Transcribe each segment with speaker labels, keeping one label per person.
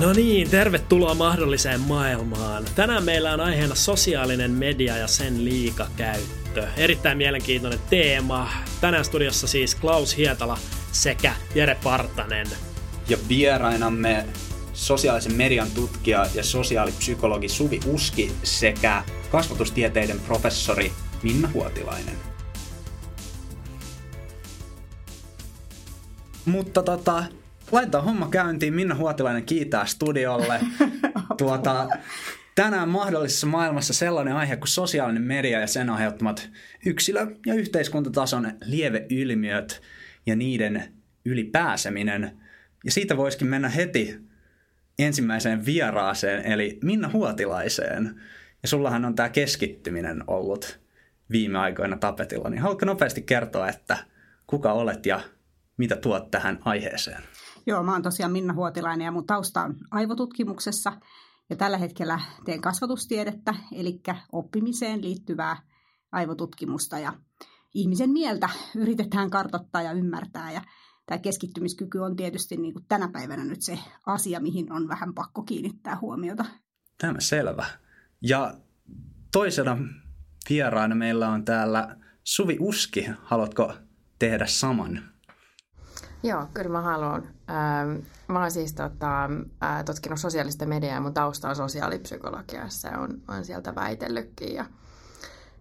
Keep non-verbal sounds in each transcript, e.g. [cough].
Speaker 1: No niin, tervetuloa mahdolliseen maailmaan. Tänään meillä on aiheena sosiaalinen media ja sen liikakäyttö. Erittäin mielenkiintoinen teema. Tänään studiossa siis Klaus Hietala sekä Jere Partanen.
Speaker 2: Ja vierainamme sosiaalisen median tutkija ja sosiaalipsykologi Suvi Uski sekä kasvatustieteiden professori Minna Huotilainen. Mutta tota, laitetaan homma käyntiin. Minna Huotilainen kiitää studiolle. [laughs] tuota, tänään mahdollisessa maailmassa sellainen aihe kuin sosiaalinen media ja sen aiheuttamat yksilö- ja yhteiskuntatason lieveilmiöt ja niiden ylipääseminen. Ja siitä voisikin mennä heti ensimmäiseen vieraaseen, eli Minna Huotilaiseen. Ja sullahan on tämä keskittyminen ollut viime aikoina tapetilla, niin haluatko nopeasti kertoa, että kuka olet ja mitä tuot tähän aiheeseen?
Speaker 3: Joo, mä oon tosiaan Minna Huotilainen ja mun tausta on aivotutkimuksessa ja tällä hetkellä teen kasvatustiedettä, eli oppimiseen liittyvää aivotutkimusta ja ihmisen mieltä yritetään kartoittaa ja ymmärtää ja tämä keskittymiskyky on tietysti niin kuin tänä päivänä nyt se asia, mihin on vähän pakko kiinnittää huomiota.
Speaker 2: Tämä selvä. Ja toisena vieraana meillä on täällä Suvi Uski. Haluatko tehdä saman?
Speaker 4: Joo, kyllä mä haluan. Ähm, mä oon siis tota, äh, tutkinut sosiaalista mediaa ja mun tausta on sosiaalipsykologiassa ja on, on sieltä väitellytkin. Ja,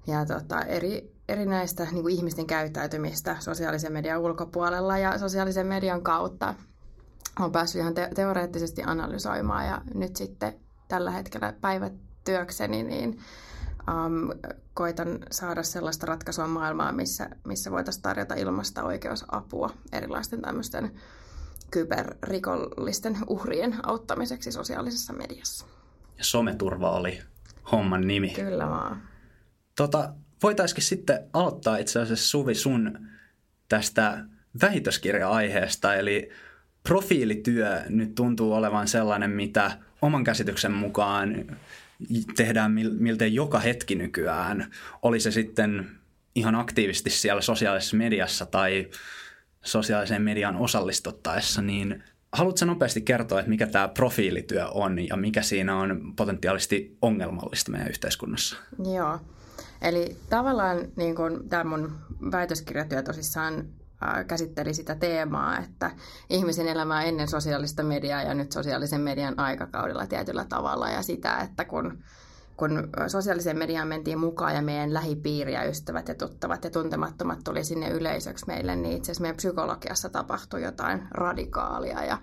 Speaker 4: ja tota, eri, erinäistä niin kuin ihmisten käyttäytymistä sosiaalisen median ulkopuolella ja sosiaalisen median kautta on päässyt ihan te- teoreettisesti analysoimaan ja nyt sitten tällä hetkellä päivätyökseni niin um, koitan saada sellaista ratkaisua maailmaa, missä, missä voitaisiin tarjota ilmasta oikeusapua erilaisten tämmöisten kyberrikollisten uhrien auttamiseksi sosiaalisessa mediassa.
Speaker 2: Ja someturva oli homman nimi.
Speaker 4: Kyllä vaan.
Speaker 2: Tota, voitaisiin sitten aloittaa itse asiassa Suvi sun tästä väitöskirja-aiheesta, eli profiilityö nyt tuntuu olevan sellainen, mitä oman käsityksen mukaan tehdään miltei joka hetki nykyään. Oli se sitten ihan aktiivisesti siellä sosiaalisessa mediassa tai sosiaalisen median osallistuttaessa, niin haluatko nopeasti kertoa, että mikä tämä profiilityö on ja mikä siinä on potentiaalisesti ongelmallista meidän yhteiskunnassa?
Speaker 4: Joo. Eli tavallaan niin kun, tämä mun väitöskirjatyö tosissaan käsitteli sitä teemaa, että ihmisen elämää ennen sosiaalista mediaa ja nyt sosiaalisen median aikakaudella tietyllä tavalla. Ja sitä, että kun kun sosiaaliseen mediaan mentiin mukaan ja meidän lähipiiri ja ystävät ja tuttavat ja tuntemattomat tuli sinne yleisöksi meille, niin itse asiassa meidän psykologiassa tapahtui jotain radikaalia. Ja,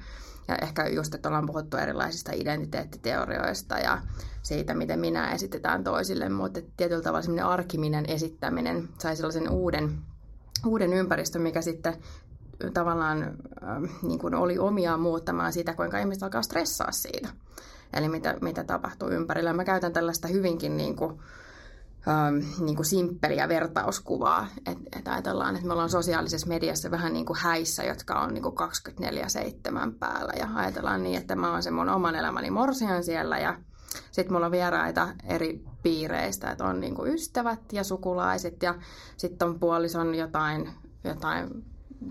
Speaker 4: ja ehkä just, että ollaan puhuttu erilaisista identiteettiteorioista ja siitä, miten minä esitetään toisille, mutta tietyllä tavalla semmoinen arkiminen esittäminen sai sellaisen uuden uuden ympäristön, mikä sitten tavallaan äh, niin kuin oli omiaan muuttamaan sitä, kuinka ihmiset alkaa stressaa siitä. Eli mitä, mitä tapahtuu ympärillä. Mä käytän tällaista hyvinkin niin kuin, ähm, niin kuin simppeliä vertauskuvaa. Että et ajatellaan, että me ollaan sosiaalisessa mediassa vähän niin kuin häissä, jotka on niin kuin 24-7 päällä. Ja ajatellaan niin, että mä oon se mun oman elämäni morsian siellä ja sitten mulla on vieraita eri piireistä, että on niinku ystävät ja sukulaiset ja sitten on puolison jotain, jotain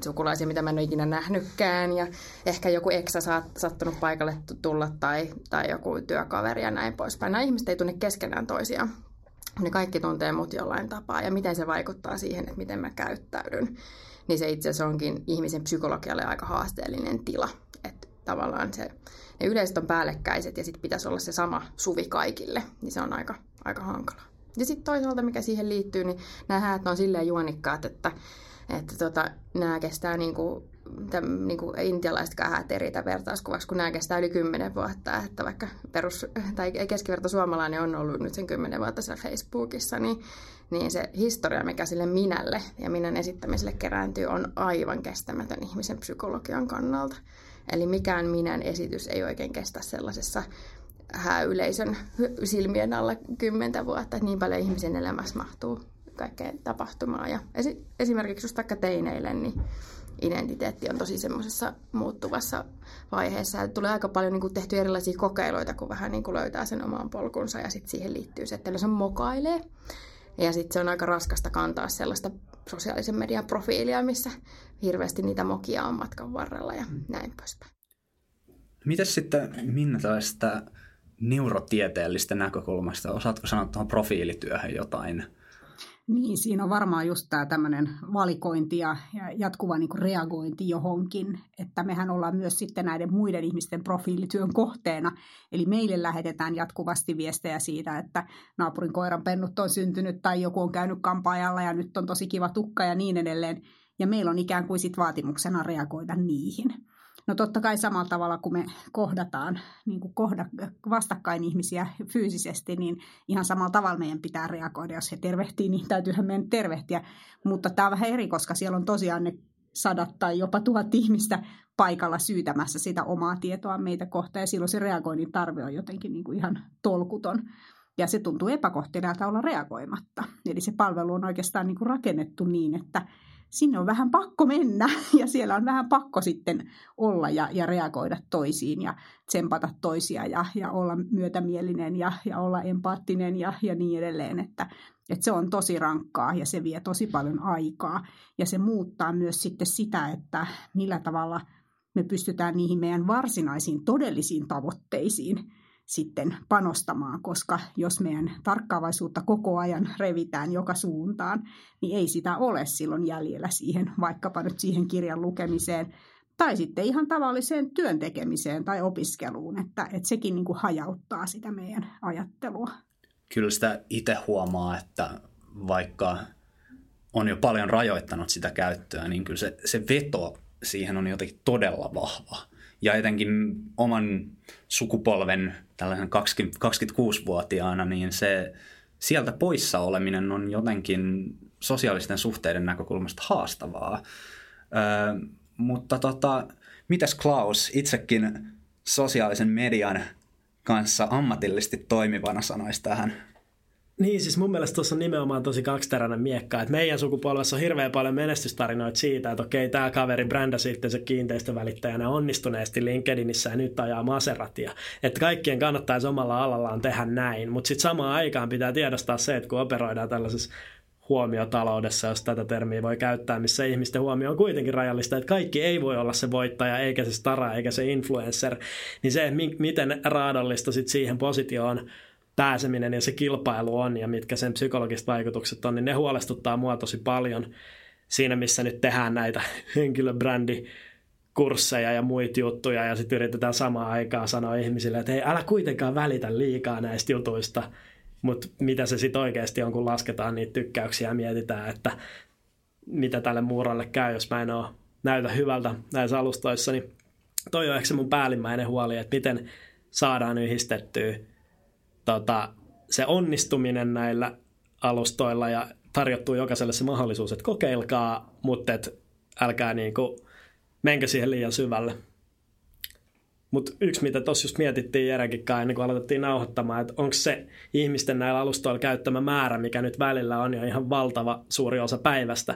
Speaker 4: sukulaisia, mitä mä en ole ikinä nähnytkään ja ehkä joku eksä sattunut paikalle tulla tai, tai joku työkaveri ja näin poispäin. Nämä ihmiset ei tunne keskenään toisiaan. Ne kaikki tuntee mut jollain tapaa ja miten se vaikuttaa siihen, että miten mä käyttäydyn. Niin se itse asiassa onkin ihmisen psykologialle aika haasteellinen tila. Että tavallaan se ne yleiset on päällekkäiset ja sitten pitäisi olla se sama suvi kaikille, niin se on aika, aika hankala. Ja sitten toisaalta, mikä siihen liittyy, niin nämä häät on silleen juonikkaat, että, että tota, nämä kestää niinku, täm, niinku intialaiset häät eritä vertauskuvaksi, kun nämä kestää yli kymmenen vuotta, että vaikka perus, tai keskiverto suomalainen on ollut nyt sen kymmenen vuotta siellä Facebookissa, niin, niin se historia, mikä sille minälle ja minän esittämiselle kerääntyy, on aivan kestämätön ihmisen psykologian kannalta. Eli mikään minän esitys ei oikein kestä sellaisessa yleisön silmien alla kymmentä vuotta, että niin paljon ihmisen elämässä mahtuu kaikkea tapahtumaa. Ja esimerkiksi just vaikka teineille, niin identiteetti on tosi semmoisessa muuttuvassa vaiheessa. Ja tulee aika paljon niin kuin tehty erilaisia kokeiluita, kun vähän niin kuin löytää sen oman polkunsa ja sitten siihen liittyy se, että se mokailee. Ja sitten se on aika raskasta kantaa sellaista sosiaalisen median profiilia, missä hirveästi niitä mokia on matkan varrella ja näin poispäin.
Speaker 2: Miten sitten Minna tällaista neurotieteellistä näkökulmasta, osaatko sanoa tuohon profiilityöhön jotain?
Speaker 3: Niin, siinä on varmaan just tämä tämmöinen valikointi ja, ja jatkuva niin reagointi johonkin, että mehän ollaan myös sitten näiden muiden ihmisten profiilityön kohteena. Eli meille lähetetään jatkuvasti viestejä siitä, että naapurin koiran pennut on syntynyt tai joku on käynyt kampaajalla ja nyt on tosi kiva tukka ja niin edelleen. Ja meillä on ikään kuin sit vaatimuksena reagoida niihin. No totta kai samalla tavalla, kun me kohdataan niin kuin kohda, vastakkain ihmisiä fyysisesti, niin ihan samalla tavalla meidän pitää reagoida. Jos he tervehtii, niin täytyyhän meidän tervehtiä. Mutta tämä on vähän eri, koska siellä on tosiaan ne sadat tai jopa tuhat ihmistä paikalla syytämässä sitä omaa tietoa meitä kohtaan. Ja silloin se reagoinnin tarve on jotenkin niin kuin ihan tolkuton. Ja se tuntuu epäkohtelijalta olla reagoimatta. Eli se palvelu on oikeastaan niin kuin rakennettu niin, että sinne on vähän pakko mennä [laughs] ja siellä on vähän pakko sitten olla ja, ja reagoida toisiin ja tsempata toisia ja, ja olla myötämielinen ja, ja olla empaattinen ja, ja niin edelleen. Että, että se on tosi rankkaa ja se vie tosi paljon aikaa ja se muuttaa myös sitten sitä, että millä tavalla me pystytään niihin meidän varsinaisiin todellisiin tavoitteisiin sitten panostamaan, koska jos meidän tarkkaavaisuutta koko ajan revitään joka suuntaan, niin ei sitä ole silloin jäljellä siihen, vaikkapa nyt siihen kirjan lukemiseen, tai sitten ihan tavalliseen työn tekemiseen tai opiskeluun, että, että sekin niin kuin hajauttaa sitä meidän ajattelua.
Speaker 2: Kyllä sitä itse huomaa, että vaikka on jo paljon rajoittanut sitä käyttöä, niin kyllä se, se veto siihen on jotenkin todella vahva ja etenkin oman sukupolven tällaisen 20, 26-vuotiaana, niin se sieltä poissa oleminen on jotenkin sosiaalisten suhteiden näkökulmasta haastavaa. Ö, mutta tota, mitäs Klaus, itsekin sosiaalisen median kanssa ammatillisesti toimivana sanoisi tähän?
Speaker 1: Niin, siis mun mielestä tuossa on nimenomaan tosi kaksiteräinen miekka. että meidän sukupolvessa on hirveän paljon menestystarinoita siitä, että okei, tämä kaveri brändäsi itsensä kiinteistövälittäjänä onnistuneesti LinkedInissä ja nyt ajaa Maseratia. Että kaikkien kannattaisi omalla alallaan tehdä näin, mutta sitten samaan aikaan pitää tiedostaa se, että kun operoidaan tällaisessa huomiotaloudessa, jos tätä termiä voi käyttää, missä ihmisten huomio on kuitenkin rajallista, että kaikki ei voi olla se voittaja, eikä se stara, eikä se influencer, niin se, miten raadollista sit siihen positioon pääseminen ja se kilpailu on ja mitkä sen psykologiset vaikutukset on, niin ne huolestuttaa mua tosi paljon siinä, missä nyt tehdään näitä [laughs] henkilöbrändi kursseja ja muita juttuja ja sitten yritetään samaan aikaan sanoa ihmisille, että hei, älä kuitenkaan välitä liikaa näistä jutuista, mutta mitä se sitten oikeasti on, kun lasketaan niitä tykkäyksiä ja mietitään, että mitä tälle muuralle käy, jos mä en ole näytä hyvältä näissä alustoissa, niin toi on ehkä se mun päällimmäinen huoli, että miten saadaan yhdistettyä tota, se onnistuminen näillä alustoilla ja tarjottuu jokaiselle se mahdollisuus, että kokeilkaa, mutta et älkää niinku, menkö siihen liian syvälle. Mutta yksi, mitä tuossa just mietittiin Jerenkin kanssa ennen kuin aloitettiin nauhoittamaan, että onko se ihmisten näillä alustoilla käyttämä määrä, mikä nyt välillä on jo ihan valtava suuri osa päivästä,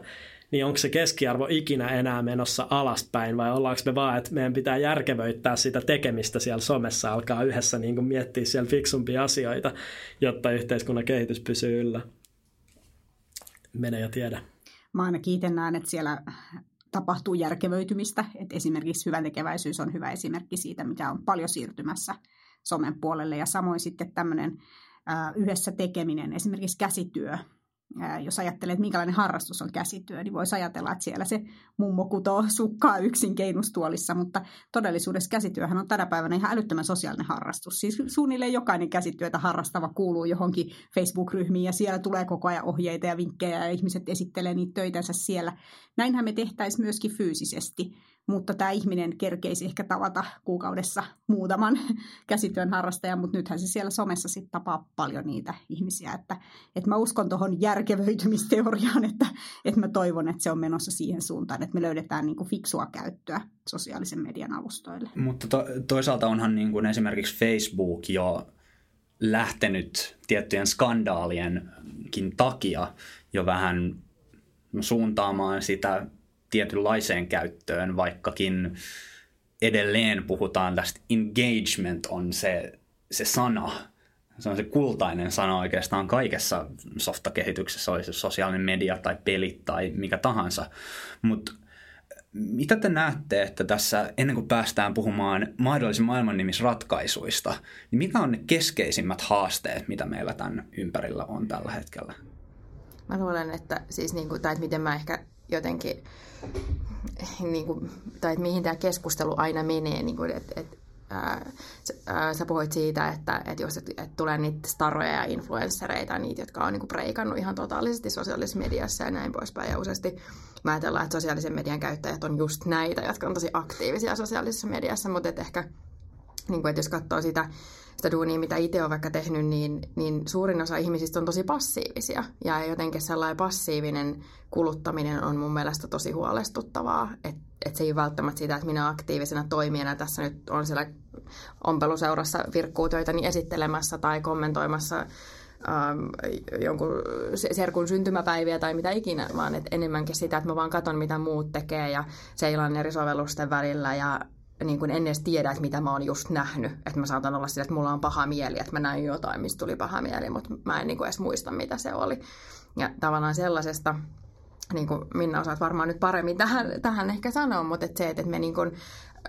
Speaker 1: niin onko se keskiarvo ikinä enää menossa alaspäin vai ollaanko me vaan, että meidän pitää järkevöittää sitä tekemistä siellä somessa, alkaa yhdessä niin kuin miettiä siellä fiksumpia asioita, jotta yhteiskunnan kehitys pysyy yllä. Mene ja tiedä.
Speaker 3: Mä aina kiitän näen, että siellä tapahtuu järkevöitymistä, että esimerkiksi hyvän tekeväisyys on hyvä esimerkki siitä, mitä on paljon siirtymässä somen puolelle ja samoin sitten tämmöinen yhdessä tekeminen, esimerkiksi käsityö, jos ajattelee, että minkälainen harrastus on käsityö, niin voisi ajatella, että siellä se mummo kutoo sukkaa yksin keinustuolissa, mutta todellisuudessa käsityöhän on tänä päivänä ihan älyttömän sosiaalinen harrastus. Siis suunnilleen jokainen käsityötä harrastava kuuluu johonkin Facebook-ryhmiin ja siellä tulee koko ajan ohjeita ja vinkkejä ja ihmiset esittelee niitä töitänsä siellä. Näinhän me tehtäisiin myöskin fyysisesti mutta tämä ihminen kerkeisi ehkä tavata kuukaudessa muutaman [laughs] käsityön harrastajan, mutta nythän se siellä somessa sitten tapaa paljon niitä ihmisiä, että, että mä uskon tuohon järkevöitymisteoriaan, että, että mä toivon, että se on menossa siihen suuntaan, että me löydetään niin kuin fiksua käyttöä sosiaalisen median alustoille.
Speaker 2: Mutta to, toisaalta onhan niin kuin esimerkiksi Facebook jo lähtenyt tiettyjen skandaalienkin takia jo vähän suuntaamaan sitä tietynlaiseen käyttöön, vaikkakin edelleen puhutaan tästä engagement on se, se sana, se on se kultainen sana oikeastaan kaikessa softakehityksessä, oli se sosiaalinen media tai pelit tai mikä tahansa. Mutta mitä te näette, että tässä ennen kuin päästään puhumaan mahdollisen maailman nimisratkaisuista, niin mitä on ne keskeisimmät haasteet, mitä meillä tämän ympärillä on tällä hetkellä?
Speaker 4: Mä luulen, että siis niin kuin, tai että miten mä ehkä jotenkin, niin kuin, tai että mihin tämä keskustelu aina menee, niin kuin, että, että ää, sä puhuit siitä, että, että jos että, että tulee niitä staroja ja influenssereita, niitä, jotka on niin kuin breikannut ihan totaalisesti sosiaalisessa mediassa ja näin poispäin. Ja useasti mä ajatellaan, että sosiaalisen median käyttäjät on just näitä, jotka on tosi aktiivisia sosiaalisessa mediassa, mutta että ehkä niin kuin, että jos katsoo sitä sitä duunia, mitä itse olen vaikka tehnyt, niin, niin suurin osa ihmisistä on tosi passiivisia. Ja jotenkin sellainen passiivinen kuluttaminen on mun mielestä tosi huolestuttavaa. Että et se ei välttämättä sitä, että minä aktiivisena toimijana tässä nyt on siellä ompeluseurassa virkkuutöitäni esittelemässä tai kommentoimassa ähm, jonkun serkun syntymäpäiviä tai mitä ikinä, vaan et enemmänkin sitä, että mä vaan katson, mitä muut tekee ja seilaan eri sovellusten välillä ja niin kuin en edes tiedä, että mitä mä oon just nähnyt. Että mä saatan olla sillä, että mulla on paha mieli, että mä näin jotain, mistä tuli paha mieli, mutta mä en niin kuin edes muista, mitä se oli. Ja tavallaan sellaisesta, niin kuin Minna osaat varmaan nyt paremmin tähän, tähän ehkä sanoa, mutta että se, että me niin kuin,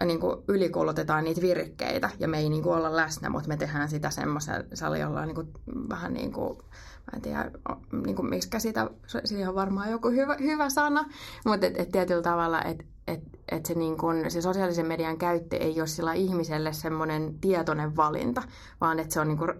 Speaker 4: niin kuin ylikulutetaan niitä virkkeitä ja me ei niin kuin olla läsnä, mutta me tehdään sitä semmoisella, jolla on niin kuin, vähän niin kuin, en tiedä, niin kuin, miksi sitä, siihen on varmaan joku hyvä, hyvä sana, mutta et, et tietyllä tavalla, että että et se, niin se sosiaalisen median käyttö ei ole sillä ihmiselle semmoinen tietoinen valinta, vaan että se on niin kun,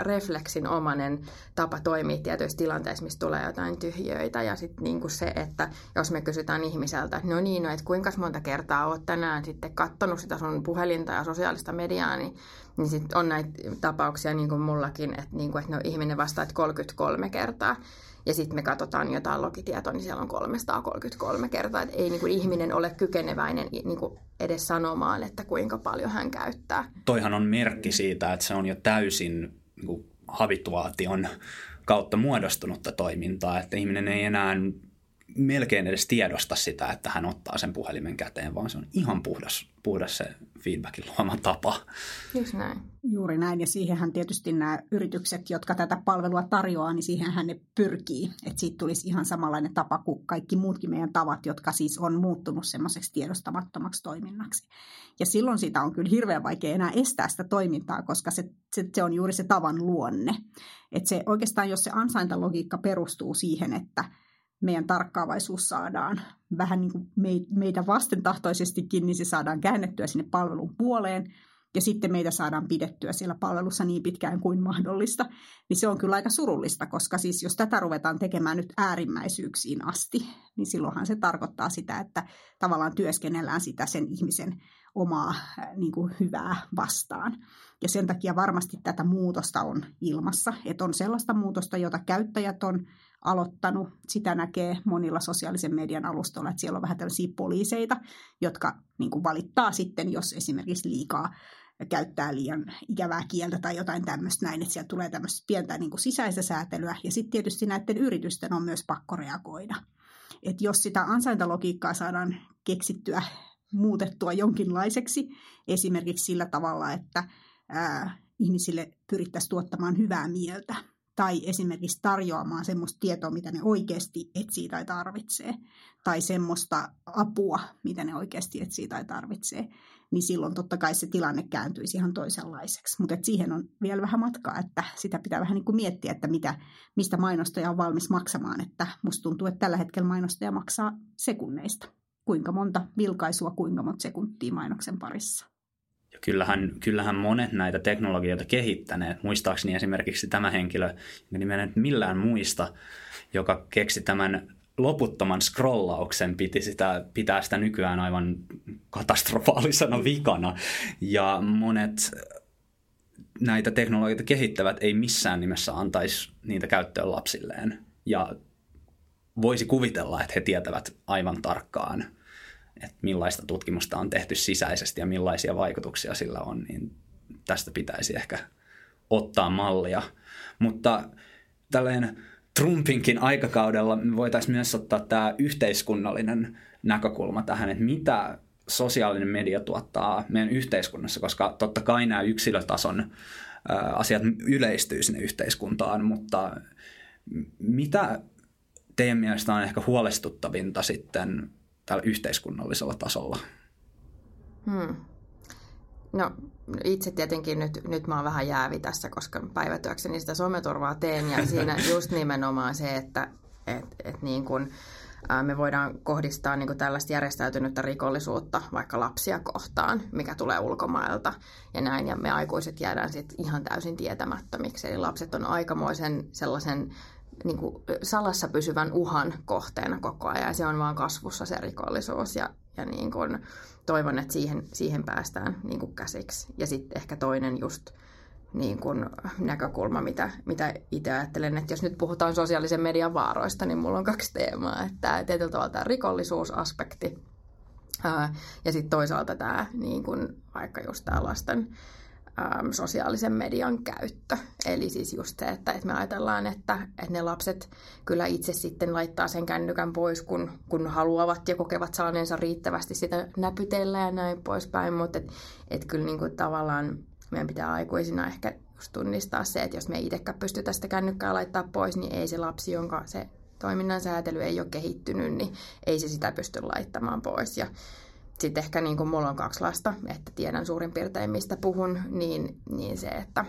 Speaker 4: refleksinomainen tapa toimia tietyissä tilanteissa, missä tulee jotain tyhjöitä. Ja sitten niin se, että jos me kysytään ihmiseltä, että no niin, no, että kuinka monta kertaa olet tänään sitten katsonut sitä sun puhelinta ja sosiaalista mediaa, niin, niin sit on näitä tapauksia niin kuin mullakin, että, niin kuin, että no, ihminen vastaa, että 33 kertaa ja sitten me katsotaan jotain logitietoa, niin siellä on 333 kertaa. Että ei niin kuin ihminen ole kykeneväinen niin kuin edes sanomaan, että kuinka paljon hän käyttää.
Speaker 2: Toihan on merkki siitä, että se on jo täysin niin kuin habituaation kautta muodostunutta toimintaa, että ihminen ei enää melkein edes tiedosta sitä, että hän ottaa sen puhelimen käteen, vaan se on ihan puhdas, puhdas se feedbackin luoma tapa.
Speaker 4: Just näin.
Speaker 3: Juuri näin, ja siihenhän tietysti nämä yritykset, jotka tätä palvelua tarjoaa, niin siihenhän ne pyrkii, että siitä tulisi ihan samanlainen tapa kuin kaikki muutkin meidän tavat, jotka siis on muuttunut semmoiseksi tiedostamattomaksi toiminnaksi. Ja silloin sitä on kyllä hirveän vaikea enää estää sitä toimintaa, koska se, se, se on juuri se tavan luonne. Että se oikeastaan, jos se ansaintalogiikka perustuu siihen, että – meidän tarkkaavaisuus saadaan vähän niin kuin meitä vastentahtoisestikin, niin se saadaan käännettyä sinne palvelun puoleen ja sitten meitä saadaan pidettyä siellä palvelussa niin pitkään kuin mahdollista, niin se on kyllä aika surullista, koska siis jos tätä ruvetaan tekemään nyt äärimmäisyyksiin asti, niin silloinhan se tarkoittaa sitä, että tavallaan työskennellään sitä sen ihmisen omaa äh, niin kuin hyvää vastaan. Ja sen takia varmasti tätä muutosta on ilmassa, että on sellaista muutosta, jota käyttäjät on aloittanut. Sitä näkee monilla sosiaalisen median alustoilla, että siellä on vähän tällaisia poliiseita, jotka niin kuin valittaa sitten, jos esimerkiksi liikaa käyttää liian ikävää kieltä tai jotain tämmöistä näin, että sieltä tulee tämmöistä pientä niin kuin sisäistä säätelyä. Ja sitten tietysti näiden yritysten on myös pakko reagoida. Et jos sitä ansaintalogiikkaa saadaan keksittyä, muutettua jonkinlaiseksi, esimerkiksi sillä tavalla, että ää, ihmisille pyrittäisiin tuottamaan hyvää mieltä, tai esimerkiksi tarjoamaan semmoista tietoa, mitä ne oikeasti etsii tai tarvitsee, tai semmoista apua, mitä ne oikeasti etsii tai tarvitsee, niin silloin totta kai se tilanne kääntyisi ihan toisenlaiseksi. Mutta siihen on vielä vähän matkaa, että sitä pitää vähän niin kuin miettiä, että mitä, mistä mainostaja on valmis maksamaan. Että musta tuntuu, että tällä hetkellä mainostaja maksaa sekunneista. Kuinka monta vilkaisua, kuinka monta sekuntia mainoksen parissa.
Speaker 2: Kyllähän, kyllähän monet näitä teknologioita kehittäneet. Muistaakseni esimerkiksi tämä henkilö, nimen nyt millään muista, joka keksi tämän loputtoman scrollauksen, piti sitä, pitää sitä nykyään aivan katastrofaalisena vikana. Ja monet näitä teknologioita kehittävät ei missään nimessä antaisi niitä käyttöön lapsilleen. Ja voisi kuvitella, että he tietävät aivan tarkkaan, että millaista tutkimusta on tehty sisäisesti ja millaisia vaikutuksia sillä on, niin tästä pitäisi ehkä ottaa mallia. Mutta tällainen Trumpinkin aikakaudella voitaisiin myös ottaa tämä yhteiskunnallinen näkökulma tähän, että mitä sosiaalinen media tuottaa meidän yhteiskunnassa, koska totta kai nämä yksilötason asiat yleistyy sinne yhteiskuntaan, mutta mitä teidän mielestä on ehkä huolestuttavinta sitten tällä yhteiskunnallisella tasolla?
Speaker 4: Hmm. No itse tietenkin nyt, nyt mä oon vähän jäävi tässä, koska päivätyökseni sitä someturvaa teen ja siinä [laughs] just nimenomaan se, että et, et niin kun, me voidaan kohdistaa niin tällaista järjestäytynyttä rikollisuutta vaikka lapsia kohtaan, mikä tulee ulkomailta ja näin. Ja me aikuiset jäädään sitten ihan täysin tietämättömiksi. Eli lapset on aikamoisen sellaisen niin kuin salassa pysyvän uhan kohteena koko ajan. Ja se on vaan kasvussa se rikollisuus. Ja, ja niin kuin, toivon, että siihen, siihen päästään niin kuin käsiksi. Ja sitten ehkä toinen just niin kuin näkökulma, mitä, mitä itse ajattelen, että jos nyt puhutaan sosiaalisen median vaaroista, niin mulla on kaksi teemaa. Että tietyllä tavalla tämä rikollisuusaspekti ja sitten toisaalta tämä niin kuin vaikka just tämä lasten äm, sosiaalisen median käyttö. Eli siis just se, että, että me ajatellaan, että, että ne lapset kyllä itse sitten laittaa sen kännykän pois, kun, kun haluavat ja kokevat saaneensa riittävästi sitä näpytellä ja näin poispäin, mutta et, et kyllä kuin tavallaan meidän pitää aikuisina ehkä just tunnistaa se, että jos me ei itsekään pystytä sitä kännykkää laittaa pois, niin ei se lapsi, jonka se toiminnan säätely ei ole kehittynyt, niin ei se sitä pysty laittamaan pois. Ja sitten ehkä niin kuin mulla on kaksi lasta, että tiedän suurin piirtein mistä puhun, niin, niin se, että,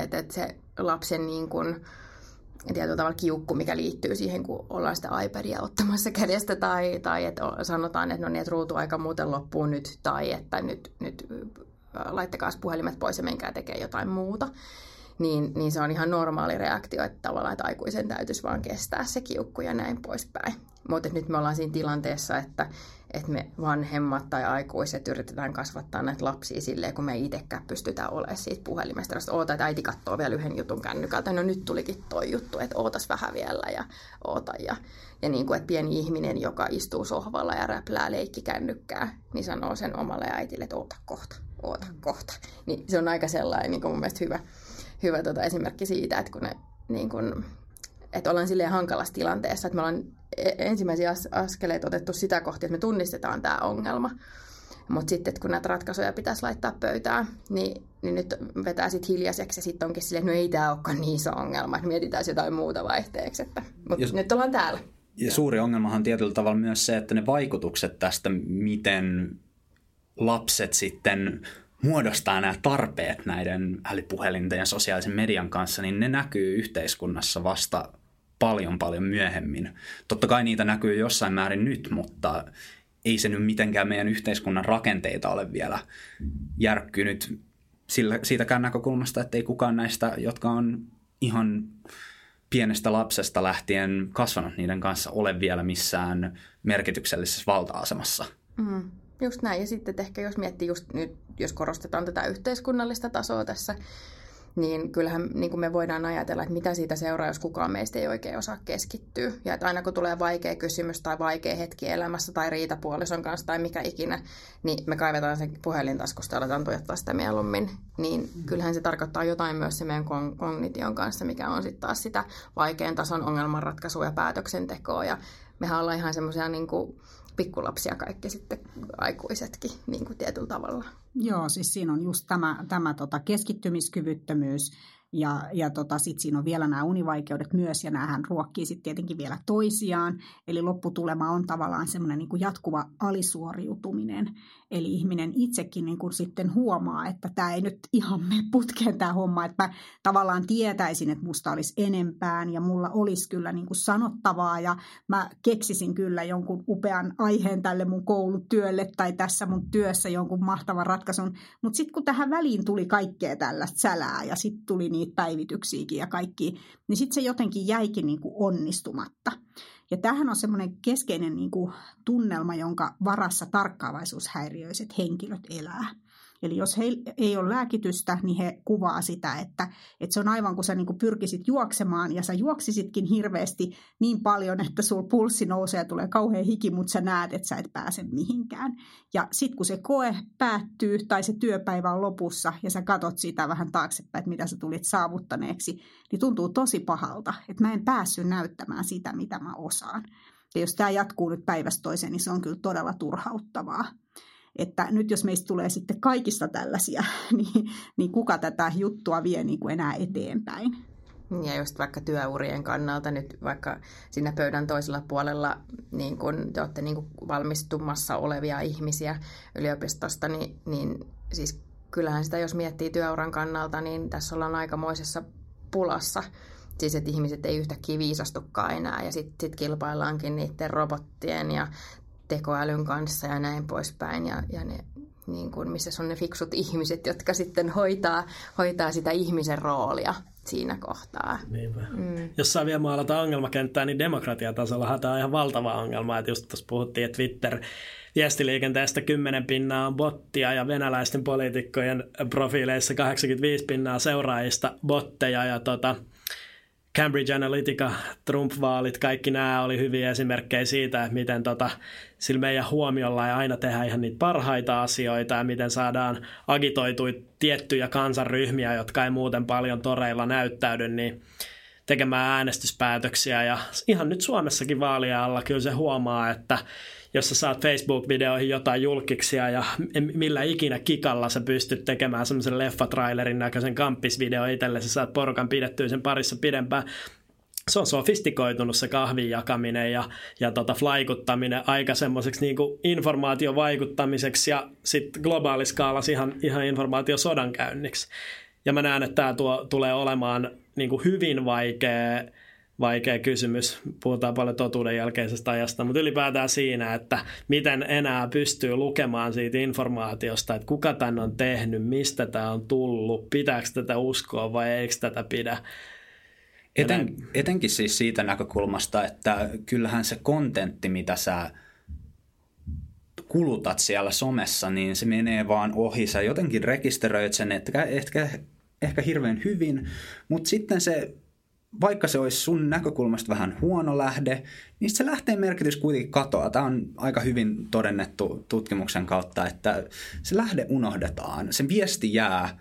Speaker 4: että, että se lapsen niin kuin, tietyllä tavalla kiukku, mikä liittyy siihen, kun ollaan sitä iPadia ottamassa kädestä tai, tai että sanotaan, että no niin, että ruutuaika muuten loppuu nyt tai että nyt, nyt laittakaa puhelimet pois ja menkää tekee jotain muuta. Niin, niin se on ihan normaali reaktio, että tavallaan että aikuisen täytyisi vaan kestää se kiukku ja näin poispäin. Mutta nyt me ollaan siinä tilanteessa, että, että me vanhemmat tai aikuiset yritetään kasvattaa näitä lapsia silleen, kun me ei itsekään pystytään olemaan siitä puhelimesta. Sitten oota, että äiti katsoo vielä yhden jutun kännykältä. No nyt tulikin toi juttu, että ootas vähän vielä ja oota. Ja, ja niin kuin, että pieni ihminen, joka istuu sohvalla ja räplää leikkikännykkää, niin sanoo sen omalle äitille, että oota kohta, oota kohta. Niin se on aika sellainen niin kuin mun mielestä hyvä, hyvä tota esimerkki siitä, että kun ne niin kuin, että ollaan silleen hankalassa tilanteessa, että me ollaan e-, ensimmäisiä askeleita otettu sitä kohti, että me tunnistetaan tämä ongelma. Mutta sitten, kun näitä ratkaisuja pitäisi laittaa pöytään, niin, niin nyt vetää sitten hiljaiseksi ja sitten onkin silleen, että no ei tämä olekaan niin iso ongelma, että mietitään jotain muuta vaihteeksi. Mutta Jos... nyt ollaan täällä.
Speaker 2: Ja suuri ongelmahan on tietyllä tavalla myös se, että ne vaikutukset tästä, miten lapset sitten muodostaa nämä tarpeet näiden älypuhelinten ja sosiaalisen median kanssa, niin ne näkyy yhteiskunnassa vasta paljon paljon myöhemmin. Totta kai niitä näkyy jossain määrin nyt, mutta ei se nyt mitenkään meidän yhteiskunnan rakenteita ole vielä järkkynyt sillä, siitäkään näkökulmasta, että ei kukaan näistä, jotka on ihan pienestä lapsesta lähtien kasvanut niiden kanssa, ole vielä missään merkityksellisessä valta-asemassa.
Speaker 4: Mm, just näin. Ja sitten ehkä jos miettii just nyt, jos korostetaan tätä yhteiskunnallista tasoa tässä niin kyllähän niin kuin me voidaan ajatella, että mitä siitä seuraa, jos kukaan meistä ei oikein osaa keskittyä. Ja että aina kun tulee vaikea kysymys tai vaikea hetki elämässä tai riita puolison kanssa tai mikä ikinä, niin me kaivetaan sen puhelintaskusta ja aletaan tuijottaa sitä mieluummin. Niin mm. kyllähän se tarkoittaa jotain myös se meidän kognition kanssa, mikä on sitten taas sitä vaikean tason ongelmanratkaisua ja päätöksentekoa. Ja mehän ollaan ihan semmoisia niin pikkulapsia kaikki sitten aikuisetkin niin kuin tietyllä tavalla.
Speaker 3: Joo, siis siinä on just tämä, tämä tota keskittymiskyvyttömyys ja, ja tota, sitten siinä on vielä nämä univaikeudet myös, ja näähän ruokkii sitten tietenkin vielä toisiaan. Eli lopputulema on tavallaan semmoinen niin jatkuva alisuoriutuminen. Eli ihminen itsekin niin kuin sitten huomaa, että tämä ei nyt ihan mene putkeen tämä homma, että mä tavallaan tietäisin, että musta olisi enempään ja mulla olisi kyllä niin kuin sanottavaa ja mä keksisin kyllä jonkun upean aiheen tälle mun koulutyölle tai tässä mun työssä jonkun mahtavan ratkaisun. Mutta sitten kun tähän väliin tuli kaikkea tällaista sälää ja sitten tuli niitä päivityksiäkin ja kaikki, niin sitten se jotenkin jäikin niin kuin onnistumatta. Ja tämähän on semmoinen keskeinen niin kuin, tunnelma, jonka varassa tarkkaavaisuushäiriöiset henkilöt elää. Eli jos he ei ole lääkitystä, niin he kuvaa sitä, että, että se on aivan kuin sä niin kuin pyrkisit juoksemaan ja sä juoksisitkin hirveästi niin paljon, että sul pulssi nousee ja tulee kauhean hiki, mutta sä näet, että sä et pääse mihinkään. Ja sitten kun se koe päättyy tai se työpäivä on lopussa ja sä katot sitä vähän taaksepäin, että mitä sä tulit saavuttaneeksi, niin tuntuu tosi pahalta, että mä en päässyt näyttämään sitä, mitä mä osaan. Ja jos tämä jatkuu nyt päivästä toiseen, niin se on kyllä todella turhauttavaa että nyt jos meistä tulee sitten kaikista tällaisia, [laughs] niin, niin kuka tätä juttua vie niin kuin enää eteenpäin?
Speaker 4: Ja just vaikka työurien kannalta nyt vaikka siinä pöydän toisella puolella niin kun te olette niin kun valmistumassa olevia ihmisiä yliopistosta, niin, niin siis kyllähän sitä jos miettii työuran kannalta, niin tässä ollaan aikamoisessa pulassa. Siis että ihmiset ei yhtäkkiä viisastukaan enää ja sitten sit kilpaillaankin niiden robottien ja tekoälyn kanssa ja näin poispäin. Ja, ja ne, niin kuin, missä on ne fiksut ihmiset, jotka sitten hoitaa, hoitaa sitä ihmisen roolia siinä kohtaa.
Speaker 1: Niinpä. Mm. Jos saa vielä maalata ongelmakenttää, niin demokratiatasolla tämä on ihan valtava ongelma. Että just tuossa puhuttiin, että Twitter viestiliikenteestä 10 pinnaa on bottia ja venäläisten poliitikkojen profiileissa 85 pinnaa seuraajista botteja ja tota, Cambridge Analytica, Trump-vaalit, kaikki nämä oli hyviä esimerkkejä siitä, että miten tota, sillä meidän huomiolla ei aina tehdä ihan niitä parhaita asioita ja miten saadaan agitoitua tiettyjä kansanryhmiä, jotka ei muuten paljon toreilla näyttäydy, niin tekemään äänestyspäätöksiä. Ja ihan nyt Suomessakin vaalia alla kyllä se huomaa, että jos sä saat Facebook-videoihin jotain julkiksia ja millä ikinä kikalla sä pystyt tekemään semmoisen leffatrailerin näköisen kamppisvideo itselle, sä saat porukan pidettyä sen parissa pidempään, se on sofistikoitunut se kahvin jakaminen ja, ja tota flaikuttaminen aika semmoiseksi niin informaatiovaikuttamiseksi ja sitten globaaliskaalassa ihan, ihan informaatiosodankäynniksi. Ja mä näen, että tämä tuo, tulee olemaan niin kuin hyvin vaikea vaikea kysymys. Puhutaan paljon totuuden jälkeisestä ajasta, mutta ylipäätään siinä, että miten enää pystyy lukemaan siitä informaatiosta, että kuka tän on tehnyt, mistä tämä on tullut, pitääkö tätä uskoa vai eikö tätä pidä.
Speaker 2: Eten, etenkin siis siitä näkökulmasta, että kyllähän se kontentti, mitä sä kulutat siellä somessa, niin se menee vaan ohi. Sä jotenkin rekisteröit sen, että ehkä, ehkä hirveän hyvin, mutta sitten se vaikka se olisi sun näkökulmasta vähän huono lähde, niin se lähteen merkitys kuitenkin katoaa. Tämä on aika hyvin todennettu tutkimuksen kautta, että se lähde unohdetaan, se viesti jää,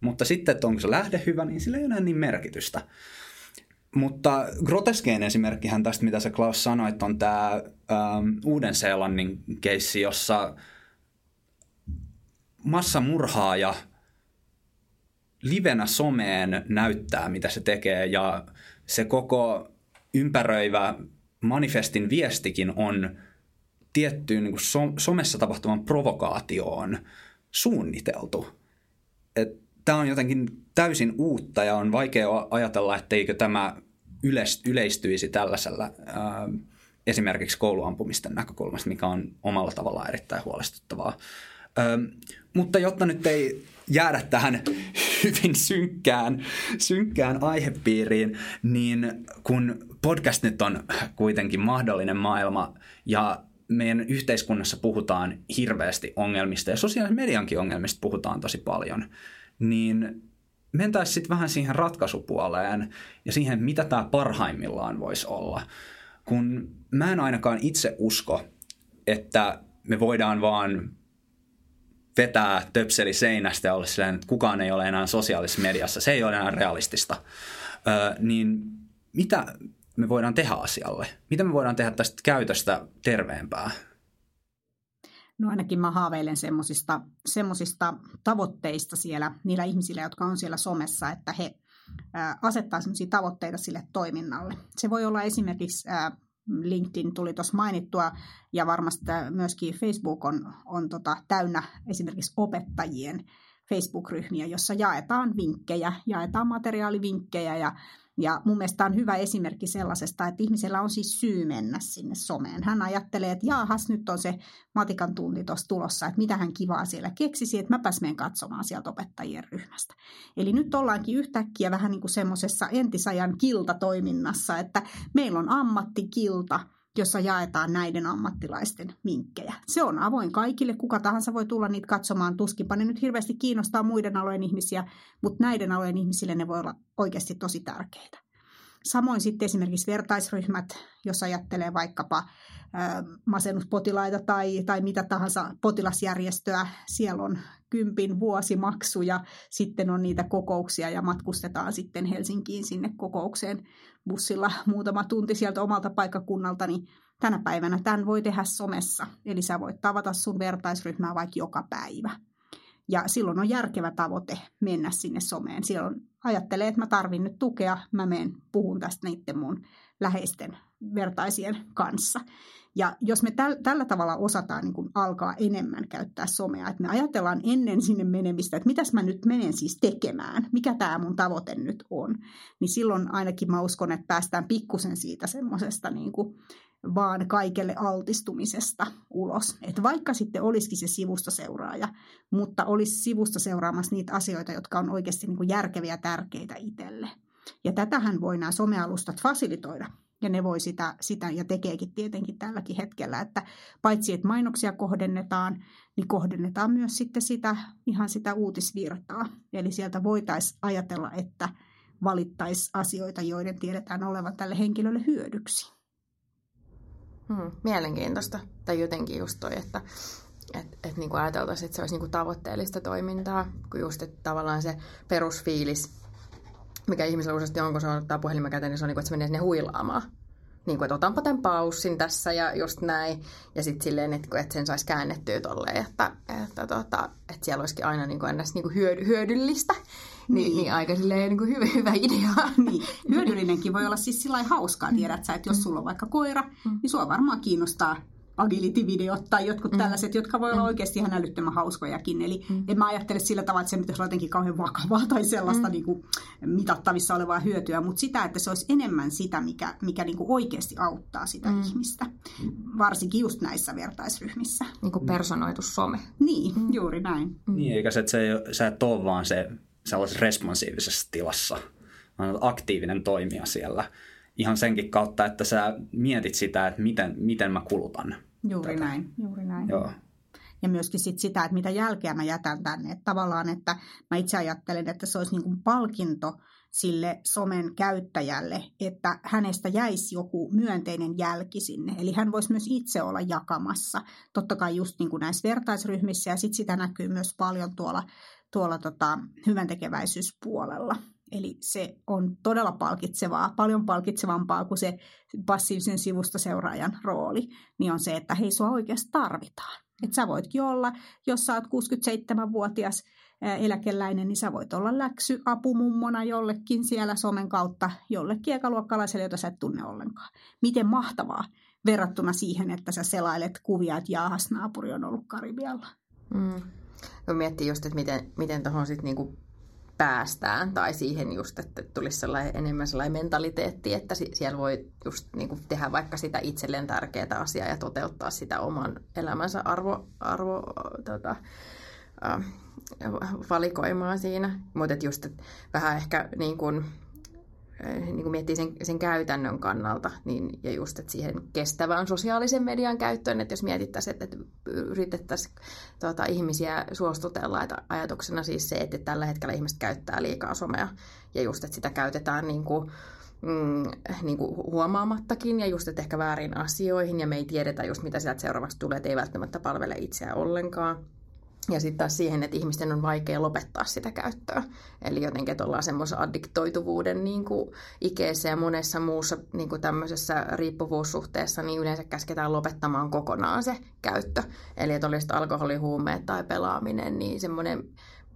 Speaker 2: mutta sitten, että onko se lähde hyvä, niin sillä ei ole niin merkitystä. Mutta groteskein esimerkkihän tästä, mitä sä Klaus sanoit, on tämä ähm, Uuden-Seelannin keissi, jossa massamurhaaja – livenä someen näyttää, mitä se tekee ja se koko ympäröivä manifestin viestikin on tiettyyn niin so- somessa tapahtuvan provokaatioon suunniteltu. Tämä on jotenkin täysin uutta ja on vaikea ajatella, etteikö tämä yleistyisi tällaisella esimerkiksi kouluampumisten näkökulmasta, mikä on omalla tavallaan erittäin huolestuttavaa. Ää, mutta jotta nyt ei jäädä tähän hyvin synkkään, synkkään aihepiiriin, niin kun podcast nyt on kuitenkin mahdollinen maailma ja meidän yhteiskunnassa puhutaan hirveästi ongelmista ja sosiaalisen mediankin ongelmista puhutaan tosi paljon, niin mentäisiin sitten vähän siihen ratkaisupuoleen ja siihen, mitä tämä parhaimmillaan voisi olla. Kun mä en ainakaan itse usko, että me voidaan vaan vetää töpseli seinästä ja olla silleen, että kukaan ei ole enää sosiaalisessa mediassa. Se ei ole enää realistista. Ö, niin mitä me voidaan tehdä asialle? Mitä me voidaan tehdä tästä käytöstä terveempää?
Speaker 3: No ainakin mä haaveilen semmoisista, semmoisista tavoitteista siellä niillä ihmisillä, jotka on siellä somessa, että he asettaa semmoisia tavoitteita sille toiminnalle. Se voi olla esimerkiksi LinkedIn tuli tuossa mainittua, ja varmasti myöskin Facebook on, on tota, täynnä esimerkiksi opettajien Facebook-ryhmiä, jossa jaetaan vinkkejä, jaetaan materiaalivinkkejä ja ja mun mielestä on hyvä esimerkki sellaisesta, että ihmisellä on siis syy mennä sinne someen. Hän ajattelee, että jaahas, nyt on se matikan tunti tuossa tulossa, että mitä hän kivaa siellä keksisi, että mäpäs menen katsomaan sieltä opettajien ryhmästä. Eli nyt ollaankin yhtäkkiä vähän niin kuin semmoisessa entisajan kiltatoiminnassa, että meillä on ammattikilta, jossa jaetaan näiden ammattilaisten vinkkejä. Se on avoin kaikille, kuka tahansa voi tulla niitä katsomaan. Tuskinpa ne nyt hirveästi kiinnostaa muiden alojen ihmisiä, mutta näiden alojen ihmisille ne voi olla oikeasti tosi tärkeitä. Samoin sitten esimerkiksi vertaisryhmät, jos ajattelee vaikkapa masennuspotilaita tai, tai mitä tahansa potilasjärjestöä. Siellä on kympin vuosimaksu ja sitten on niitä kokouksia ja matkustetaan sitten Helsinkiin sinne kokoukseen bussilla [laughs] muutama tunti sieltä omalta paikkakunnalta, niin tänä päivänä tämän voi tehdä somessa. Eli sä voit tavata sun vertaisryhmää vaikka joka päivä. Ja silloin on järkevä tavoite mennä sinne someen. Silloin ajattelee, että mä tarvin nyt tukea, mä menen puhun tästä niiden mun läheisten vertaisien kanssa. Ja jos me täl, tällä tavalla osataan niin kuin alkaa enemmän käyttää somea, että me ajatellaan ennen sinne menemistä, että mitäs mä nyt menen siis tekemään, mikä tämä mun tavoite nyt on, niin silloin ainakin mä uskon, että päästään pikkusen siitä semmoisesta niin kuin vaan kaikelle altistumisesta ulos. Että vaikka sitten olisikin se sivusta seuraaja, mutta olisi sivusta seuraamassa niitä asioita, jotka on oikeasti niin kuin järkeviä ja tärkeitä itselle. Ja tätähän voi nämä somealustat fasilitoida. Ja ne voi sitä, sitä ja tekeekin tietenkin tälläkin hetkellä, että paitsi että mainoksia kohdennetaan, niin kohdennetaan myös sitten sitä, ihan sitä uutisvirtaa. Eli sieltä voitaisiin ajatella, että valittaisi asioita, joiden tiedetään olevan tälle henkilölle hyödyksi.
Speaker 4: Hmm, mielenkiintoista. Tai jotenkin just toi, että et, et niin ajateltaisiin, että se olisi niin tavoitteellista toimintaa, kun just että tavallaan se perusfiilis, mikä ihmisellä useasti on, kun se ottaa puhelimen käteen, niin se on niin kuin, että se menee sinne huilaamaan. Niin kuin, että otanpa tämän paussin tässä ja just näin. Ja sitten silleen, että, että sen saisi käännettyä tolleen, että, että, tota, että siellä olisikin aina niin kuin, ennäs, niin kuin hyödyllistä. Niin, niin. niin aika silleen niin kuin hyvä, hyvä idea.
Speaker 3: Niin. Hyödyllinenkin voi olla siis sillä hauskaa, tiedät sä, että jos sulla on vaikka koira, mm. niin sua varmaan kiinnostaa agility-videot tai jotkut mm. tällaiset, jotka voi olla mm. oikeasti ihan älyttömän hauskojakin. Eli mm. en mä ajattele sillä tavalla, että se pitäisi olla jotenkin kauhean vakavaa tai sellaista mm. niin kuin, mitattavissa olevaa hyötyä, mutta sitä, että se olisi enemmän sitä, mikä, mikä niin kuin oikeasti auttaa sitä mm. ihmistä. Varsinkin just näissä vertaisryhmissä.
Speaker 4: Niin kuin personoitu some.
Speaker 3: Niin, mm. juuri näin.
Speaker 2: Mm. Niin, eikä se, että se, sä et ole vaan se sellaisessa responsiivisessa tilassa, vaan aktiivinen toimija siellä ihan senkin kautta, että sä mietit sitä, että miten, miten mä kulutan.
Speaker 3: Juuri tätä. näin, juuri näin.
Speaker 2: Joo.
Speaker 3: Ja myöskin sit sitä, että mitä jälkeä mä jätän tänne. Että tavallaan, että mä itse ajattelen, että se olisi niin kuin palkinto sille somen käyttäjälle, että hänestä jäisi joku myönteinen jälki sinne. Eli hän voisi myös itse olla jakamassa. Totta kai just niin kuin näissä vertaisryhmissä ja sitten sitä näkyy myös paljon tuolla, tuolla tota, hyväntekeväisyyspuolella. Eli se on todella palkitsevaa, paljon palkitsevampaa kuin se passiivisen sivusta seuraajan rooli, niin on se, että hei, sua oikeasti tarvitaan. Että sä voitkin olla, jos sä oot 67-vuotias eläkeläinen, niin sä voit olla läksy apumummona jollekin siellä somen kautta, jollekin ekaluokkalaiselle, jota sä et tunne ollenkaan. Miten mahtavaa verrattuna siihen, että sä selailet kuvia, että jaahas, naapuri on ollut Karibialla.
Speaker 4: Mm. No miettii just, että miten, miten tuohon sitten niinku päästään, tai siihen just, että tulisi sellainen, enemmän sellainen mentaliteetti, että siellä voi just niin kuin tehdä vaikka sitä itselleen tärkeää asiaa ja toteuttaa sitä oman elämänsä arvo, arvo tota, äh, valikoimaa siinä. Mutta just että vähän ehkä niin kuin, niin kuin miettii sen, sen käytännön kannalta, niin, ja just että siihen kestävään sosiaalisen median käyttöön, että jos mietittäisiin, että, että yritettäisiin tuota, ihmisiä suostutella, että ajatuksena siis se, että tällä hetkellä ihmiset käyttää liikaa somea, ja just, että sitä käytetään niin kuin, mm, niin kuin huomaamattakin ja just, että ehkä väärin asioihin, ja me ei tiedetä just, mitä sieltä seuraavaksi tulee, että ei välttämättä palvele itseään ollenkaan. Ja sitten taas siihen, että ihmisten on vaikea lopettaa sitä käyttöä. Eli jotenkin, että ollaan semmoisen addiktoituvuuden niin kuin ikeessä ja monessa muussa niin kuin tämmöisessä riippuvuussuhteessa, niin yleensä käsketään lopettamaan kokonaan se käyttö. Eli että olisi alkoholihuumeet tai pelaaminen, niin semmoinen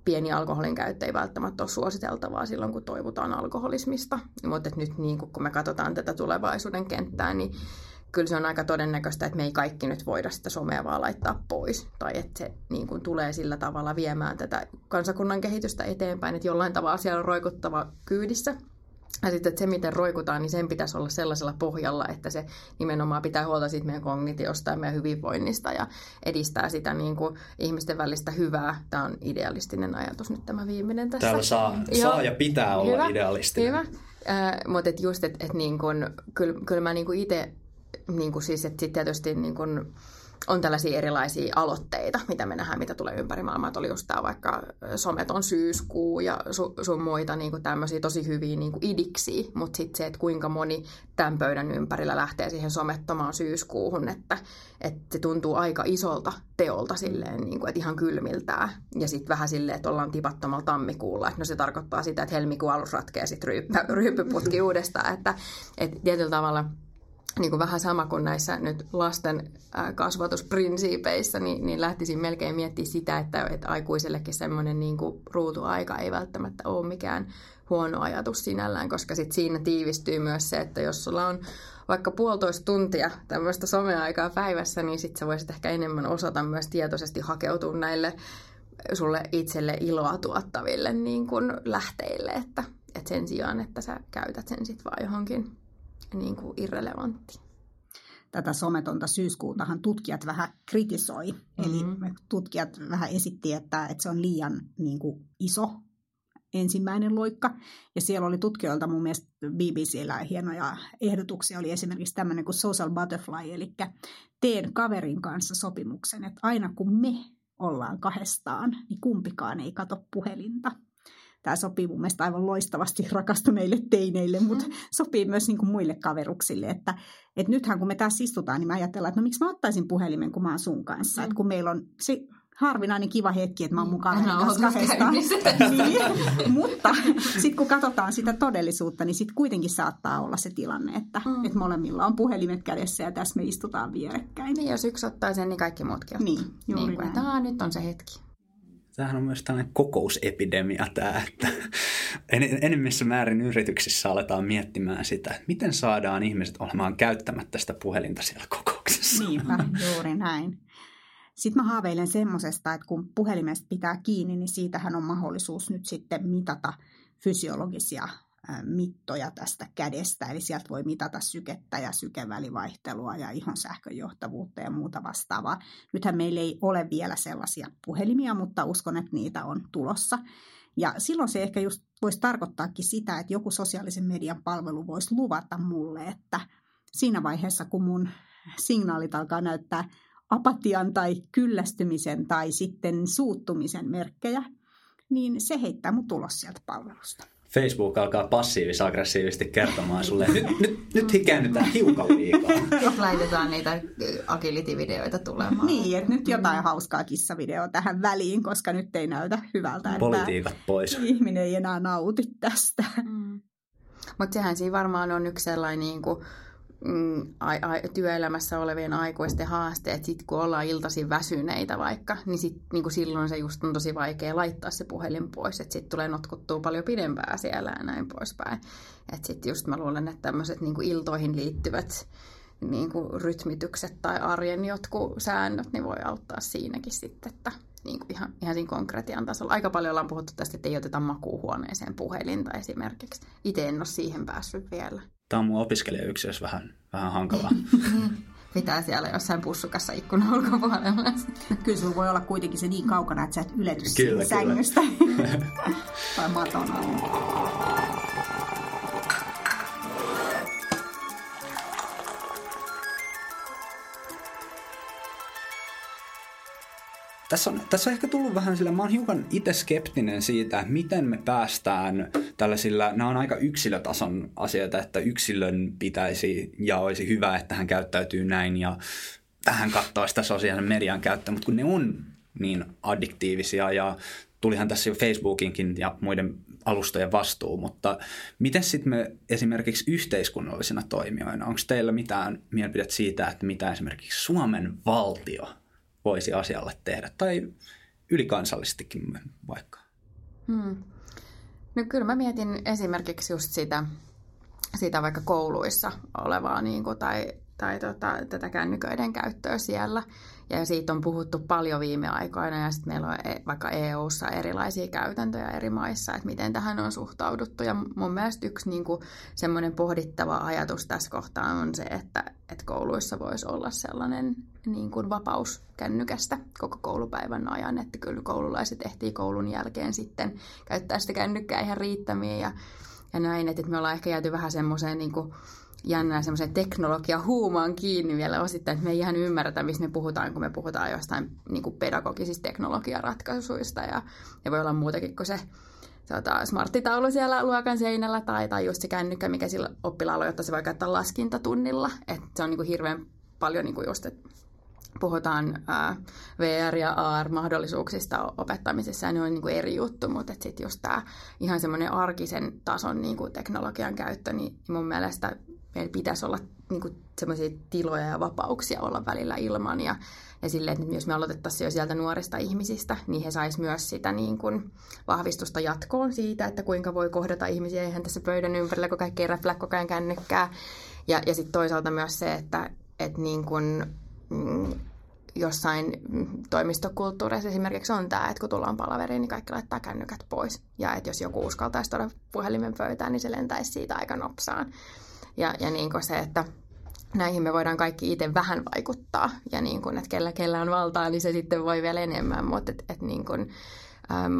Speaker 4: pieni alkoholin käyttö ei välttämättä ole suositeltavaa silloin, kun toivotaan alkoholismista. Mutta nyt niin kun me katsotaan tätä tulevaisuuden kenttää, niin kyllä se on aika todennäköistä, että me ei kaikki nyt voida sitä somea vaan laittaa pois. Tai että se niin kuin, tulee sillä tavalla viemään tätä kansakunnan kehitystä eteenpäin, että jollain tavalla siellä on roikuttava kyydissä. Ja sitten että se, miten roikutaan, niin sen pitäisi olla sellaisella pohjalla, että se nimenomaan pitää huolta siitä meidän kognitiosta ja meidän hyvinvoinnista ja edistää sitä niin kuin ihmisten välistä hyvää. Tämä on idealistinen ajatus nyt tämä viimeinen tässä.
Speaker 2: Täällä saa, saa ja pitää olla
Speaker 4: hyvä,
Speaker 2: idealistinen.
Speaker 4: Hyvä. Äh, mutta et just, että et niin kyllä, kyllä mä niin itse niin kuin siis, että sitten tietysti niin kuin, on tällaisia erilaisia aloitteita, mitä me nähdään, mitä tulee ympäri maailmaa. Että oli just tämä vaikka someton syyskuu ja su, sun muita niin kuin tämmöisiä tosi hyviä niin kuin idiksiä, mutta sitten se, että kuinka moni tämän pöydän ympärillä lähtee siihen somettomaan syyskuuhun, että, että se tuntuu aika isolta teolta silleen, niin kuin, että ihan kylmiltää. Ja sitten vähän silleen, että ollaan tipattomalla tammikuulla, että no se tarkoittaa sitä, että helmikuun alussa ratkeaa sitten ryyppyputki [laughs] uudestaan, että, että tietyllä tavalla – niin kuin vähän sama kuin näissä nyt lasten kasvatusprinsiipeissä, niin, niin lähtisin melkein miettimään sitä, että, että aikuisellekin semmoinen niin kuin ruutuaika ei välttämättä ole mikään huono ajatus sinällään, koska sit siinä tiivistyy myös se, että jos sulla on vaikka puolitoista tuntia tämmöistä someaikaa päivässä, niin sitten sä voisit ehkä enemmän osata myös tietoisesti hakeutua näille sulle itselle iloa tuottaville niin kuin lähteille, että, että sen sijaan, että sä käytät sen sitten vaan johonkin niin kuin irrelevanttiin
Speaker 3: tätä sometonta syyskuutahan tutkijat vähän kritisoi. Mm-hmm. Eli tutkijat vähän esitti, että, että se on liian niin kuin, iso ensimmäinen loikka. Ja siellä oli tutkijoilta mun mielestä BBCllä hienoja ehdotuksia. Oli esimerkiksi tämmöinen kuin social butterfly, eli teen kaverin kanssa sopimuksen, että aina kun me ollaan kahdestaan, niin kumpikaan ei kato puhelinta. Tämä sopii mun mielestä aivan loistavasti rakastuneille teineille, mutta mm. sopii myös niin kuin muille kaveruksille. Että, että nythän kun me tässä istutaan, niin mä ajatellaan, että no miksi mä ottaisin puhelimen, kun mä oon sun kanssa. Mm. Että kun meillä on se harvinainen kiva hetki, että mä oon mukaan
Speaker 4: Aina kahdesta. [laughs]
Speaker 3: niin, mutta sitten kun katsotaan sitä todellisuutta, niin sitten kuitenkin saattaa olla se tilanne, että, mm. että molemmilla on puhelimet kädessä ja tässä me istutaan vierekkäin.
Speaker 4: Niin, jos yksi ottaa sen, niin kaikki muutkin ottaa.
Speaker 3: Niin, juuri
Speaker 4: niin kuin, että nyt on se hetki.
Speaker 2: Tämähän on myös tällainen kokousepidemia tämä, että en, enemmissä määrin yrityksissä aletaan miettimään sitä, että miten saadaan ihmiset olemaan käyttämättä sitä puhelinta siellä kokouksessa.
Speaker 3: Niinpä, juuri näin. Sitten mä haaveilen semmoisesta, että kun puhelimesta pitää kiinni, niin siitähän on mahdollisuus nyt sitten mitata fysiologisia mittoja tästä kädestä. Eli sieltä voi mitata sykettä ja sykevälivaihtelua ja ihon sähköjohtavuutta ja muuta vastaavaa. Nythän meillä ei ole vielä sellaisia puhelimia, mutta uskon, että niitä on tulossa. Ja silloin se ehkä just voisi tarkoittaakin sitä, että joku sosiaalisen median palvelu voisi luvata mulle, että siinä vaiheessa, kun mun signaalit alkaa näyttää apatian tai kyllästymisen tai sitten suuttumisen merkkejä, niin se heittää mun tulos sieltä palvelusta.
Speaker 2: Facebook alkaa passiivis-aggressiivisesti kertomaan sulle, että nyt, nyt, nyt hikäännytään hiukan liikaa. [laughs]
Speaker 4: Laitetaan niitä agility-videoita tulemaan.
Speaker 3: Niin, että nyt jotain hauskaa kissavideoa tähän väliin, koska nyt ei näytä hyvältä. Että
Speaker 2: Politiikat pois.
Speaker 3: Ihminen ei enää nauti tästä.
Speaker 4: Mm. Mutta sehän siinä varmaan on yksi sellainen niin kuin, mm, työelämässä olevien aikuisten haasteet, sit kun ollaan iltaisin väsyneitä vaikka, niin, sit, niin kuin silloin se just on tosi vaikea laittaa se puhelin pois, että sitten tulee notkuttua paljon pidempää siellä ja näin poispäin. Että sitten just mä luulen, että tämmöiset niin iltoihin liittyvät niin kuin rytmitykset tai arjen jotkut säännöt, niin voi auttaa siinäkin sitten, että niin kuin ihan, ihan siinä konkretian tasolla. Aika paljon ollaan puhuttu tästä, että ei oteta makuuhuoneeseen puhelinta esimerkiksi. Itse en ole siihen päässyt vielä.
Speaker 2: Tämä on mun opiskelijayksiössä vähän, vähän hankalaa. [laughs]
Speaker 4: Pitää siellä jossain pussukassa ikkunan ulkopuolella.
Speaker 3: Kyllä sulla voi olla kuitenkin se niin kaukana, että sä et ylety kyllä, kyllä. sängystä. [laughs] tai maton
Speaker 2: Tässä on, tässä on ehkä tullut vähän sillä, mä oon hiukan itse skeptinen siitä, miten me päästään tällaisilla, nämä on aika yksilötason asioita, että yksilön pitäisi ja olisi hyvä, että hän käyttäytyy näin ja vähän katsoa sitä sosiaalisen median käyttöä, mutta kun ne on niin addiktiivisia ja tulihan tässä jo Facebookinkin ja muiden alustojen vastuu, mutta miten sitten me esimerkiksi yhteiskunnallisina toimijoina, onko teillä mitään mielipidettä siitä, että mitä esimerkiksi Suomen valtio voisi asialle tehdä, tai ylikansallistikin vaikka?
Speaker 4: Hmm. No kyllä mä mietin esimerkiksi just sitä, sitä vaikka kouluissa olevaa niin kuin, tai, tai tota, tätä kännyköiden käyttöä siellä. Ja siitä on puhuttu paljon viime aikoina ja sitten meillä on e, vaikka EU-ssa erilaisia käytäntöjä eri maissa, että miten tähän on suhtauduttu. Ja mun mielestä yksi niin kuin, semmoinen pohdittava ajatus tässä kohtaa on se, että, että kouluissa voisi olla sellainen niin kuin vapaus kännykästä koko koulupäivän ajan, että kyllä koululaiset ehtii koulun jälkeen sitten käyttää sitä kännykkää ihan riittämiin ja, ja näin, että me ollaan ehkä jääty vähän semmoiseen niin kuin, jännää semmoisen teknologia huumaan kiinni vielä osittain, että me ei ihan ymmärretä, missä me puhutaan, kun me puhutaan jostain niin kuin pedagogisista teknologiaratkaisuista ja, ja voi olla muutakin kuin se tota, smarttitaulu siellä luokan seinällä tai, tai just se kännykkä, mikä sillä oppilaalla jotta se voi käyttää laskintatunnilla. Et se on niin kuin hirveän paljon niin kuin just, että puhutaan ää, VR- ja AR-mahdollisuuksista opettamisessa, ja ne on niin kuin eri juttu, mutta sitten just tämä ihan semmoinen arkisen tason niin kuin teknologian käyttö, niin mun mielestä meillä pitäisi olla niin semmoisia tiloja ja vapauksia olla välillä ilman. Ja, ja silleen, että jos me aloitettaisiin jo sieltä nuorista ihmisistä, niin he sais myös sitä niin kuin, vahvistusta jatkoon siitä, että kuinka voi kohdata ihmisiä ihan tässä pöydän ympärillä, kun kaikki ei räplää koko ajan kännykkää. Ja, ja sitten toisaalta myös se, että, että niin kuin, mm, jossain toimistokulttuureissa esimerkiksi on tämä, että kun tullaan palaveriin, niin kaikki laittaa kännykät pois. Ja että jos joku uskaltaisi tuoda puhelimen pöytään, niin se lentäisi siitä aika nopsaan. Ja, ja niin kuin se, että näihin me voidaan kaikki itse vähän vaikuttaa. Ja niin kuin, että kellä, kellä on valtaa, niin se sitten voi vielä enemmän. Mutta että, että niin kuin,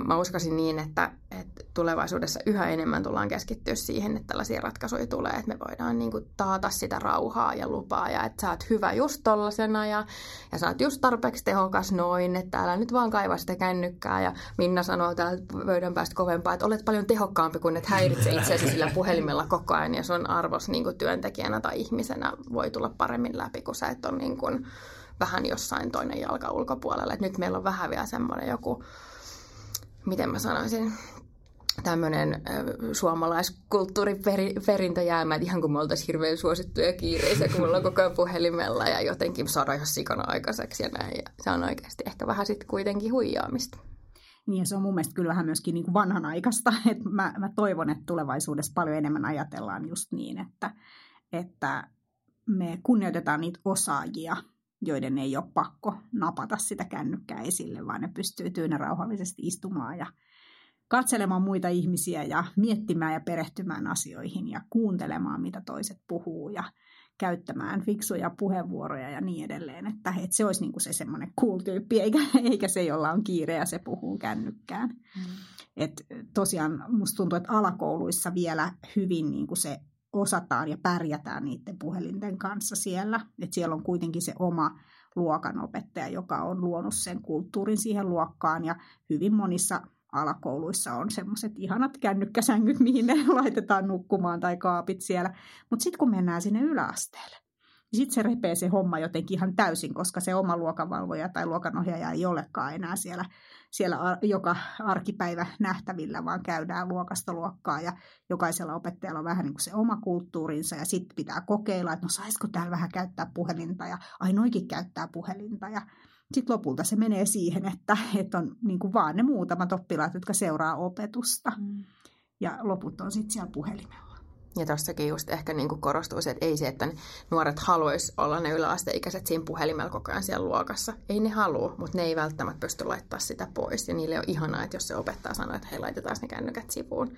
Speaker 4: mä uskoisin niin, että, että tulevaisuudessa yhä enemmän tullaan keskittyä siihen, että tällaisia ratkaisuja tulee, että me voidaan niin kuin taata sitä rauhaa ja lupaa ja että sä oot hyvä just tollasena ja, ja sä oot just tarpeeksi tehokas noin, että älä nyt vaan kaiva sitä kännykkää ja Minna sanoo täällä pöydän päästä kovempaa, että olet paljon tehokkaampi kuin että häiritse itseäsi sillä puhelimella koko ajan ja sun arvos niin kuin työntekijänä tai ihmisenä voi tulla paremmin läpi, kun sä et ole niin kuin vähän jossain toinen jalka ulkopuolella. Et nyt meillä on vähän vielä semmoinen joku miten mä sanoisin, tämmöinen suomalaiskulttuuriperintö jäämä, että ihan kuin me oltaisiin hirveän suosittuja kiireisiä, kun mulla on koko ajan puhelimella ja jotenkin saada ihan sikana aikaiseksi ja näin. Ja se on oikeasti ehkä vähän sitten kuitenkin huijaamista.
Speaker 3: Niin ja se on mun mielestä kyllä vähän myöskin niin kuin vanhanaikaista. [laughs] Että mä, mä toivon, että tulevaisuudessa paljon enemmän ajatellaan just niin, että, että me kunnioitetaan niitä osaajia, joiden ei ole pakko napata sitä kännykkää esille, vaan ne pystyy tyynä rauhallisesti istumaan ja katselemaan muita ihmisiä ja miettimään ja perehtymään asioihin ja kuuntelemaan, mitä toiset puhuu ja käyttämään fiksuja puheenvuoroja ja niin edelleen. Että, että se olisi niin kuin se semmoinen cool tyyppi, eikä, eikä se, jolla on kiire ja se puhuu kännykkään. Mm. Et tosiaan musta tuntuu, että alakouluissa vielä hyvin niin kuin se osataan ja pärjätään niiden puhelinten kanssa siellä. Et siellä on kuitenkin se oma luokanopettaja, joka on luonut sen kulttuurin siihen luokkaan ja hyvin monissa alakouluissa on semmoiset ihanat kännykkäsängyt, mihin ne [laughs] laitetaan nukkumaan tai kaapit siellä. Mutta sitten kun mennään sinne yläasteelle, sitten se repee se homma jotenkin ihan täysin, koska se oma luokanvalvoja tai luokanohjaaja ei olekaan enää siellä siellä joka arkipäivä nähtävillä, vaan käydään luokasta luokkaa ja jokaisella opettajalla on vähän niin kuin se oma kulttuurinsa ja sitten pitää kokeilla, että no saisiko täällä vähän käyttää puhelinta ja ainoikin käyttää puhelinta ja sitten lopulta se menee siihen, että, että on niin kuin vaan ne muutamat oppilaat, jotka seuraa opetusta mm. ja loput on sitten siellä puhelimella.
Speaker 4: Ja tuossakin just ehkä niin kuin korostuu se, että ei se, että nuoret haluaisi olla ne yläasteikäiset siinä puhelimella koko ajan siellä luokassa. Ei ne halua, mutta ne ei välttämättä pysty laittaa sitä pois. Ja niille on ihanaa, että jos se opettaa sanoo, että hei, laitetaan ne kännykät sivuun.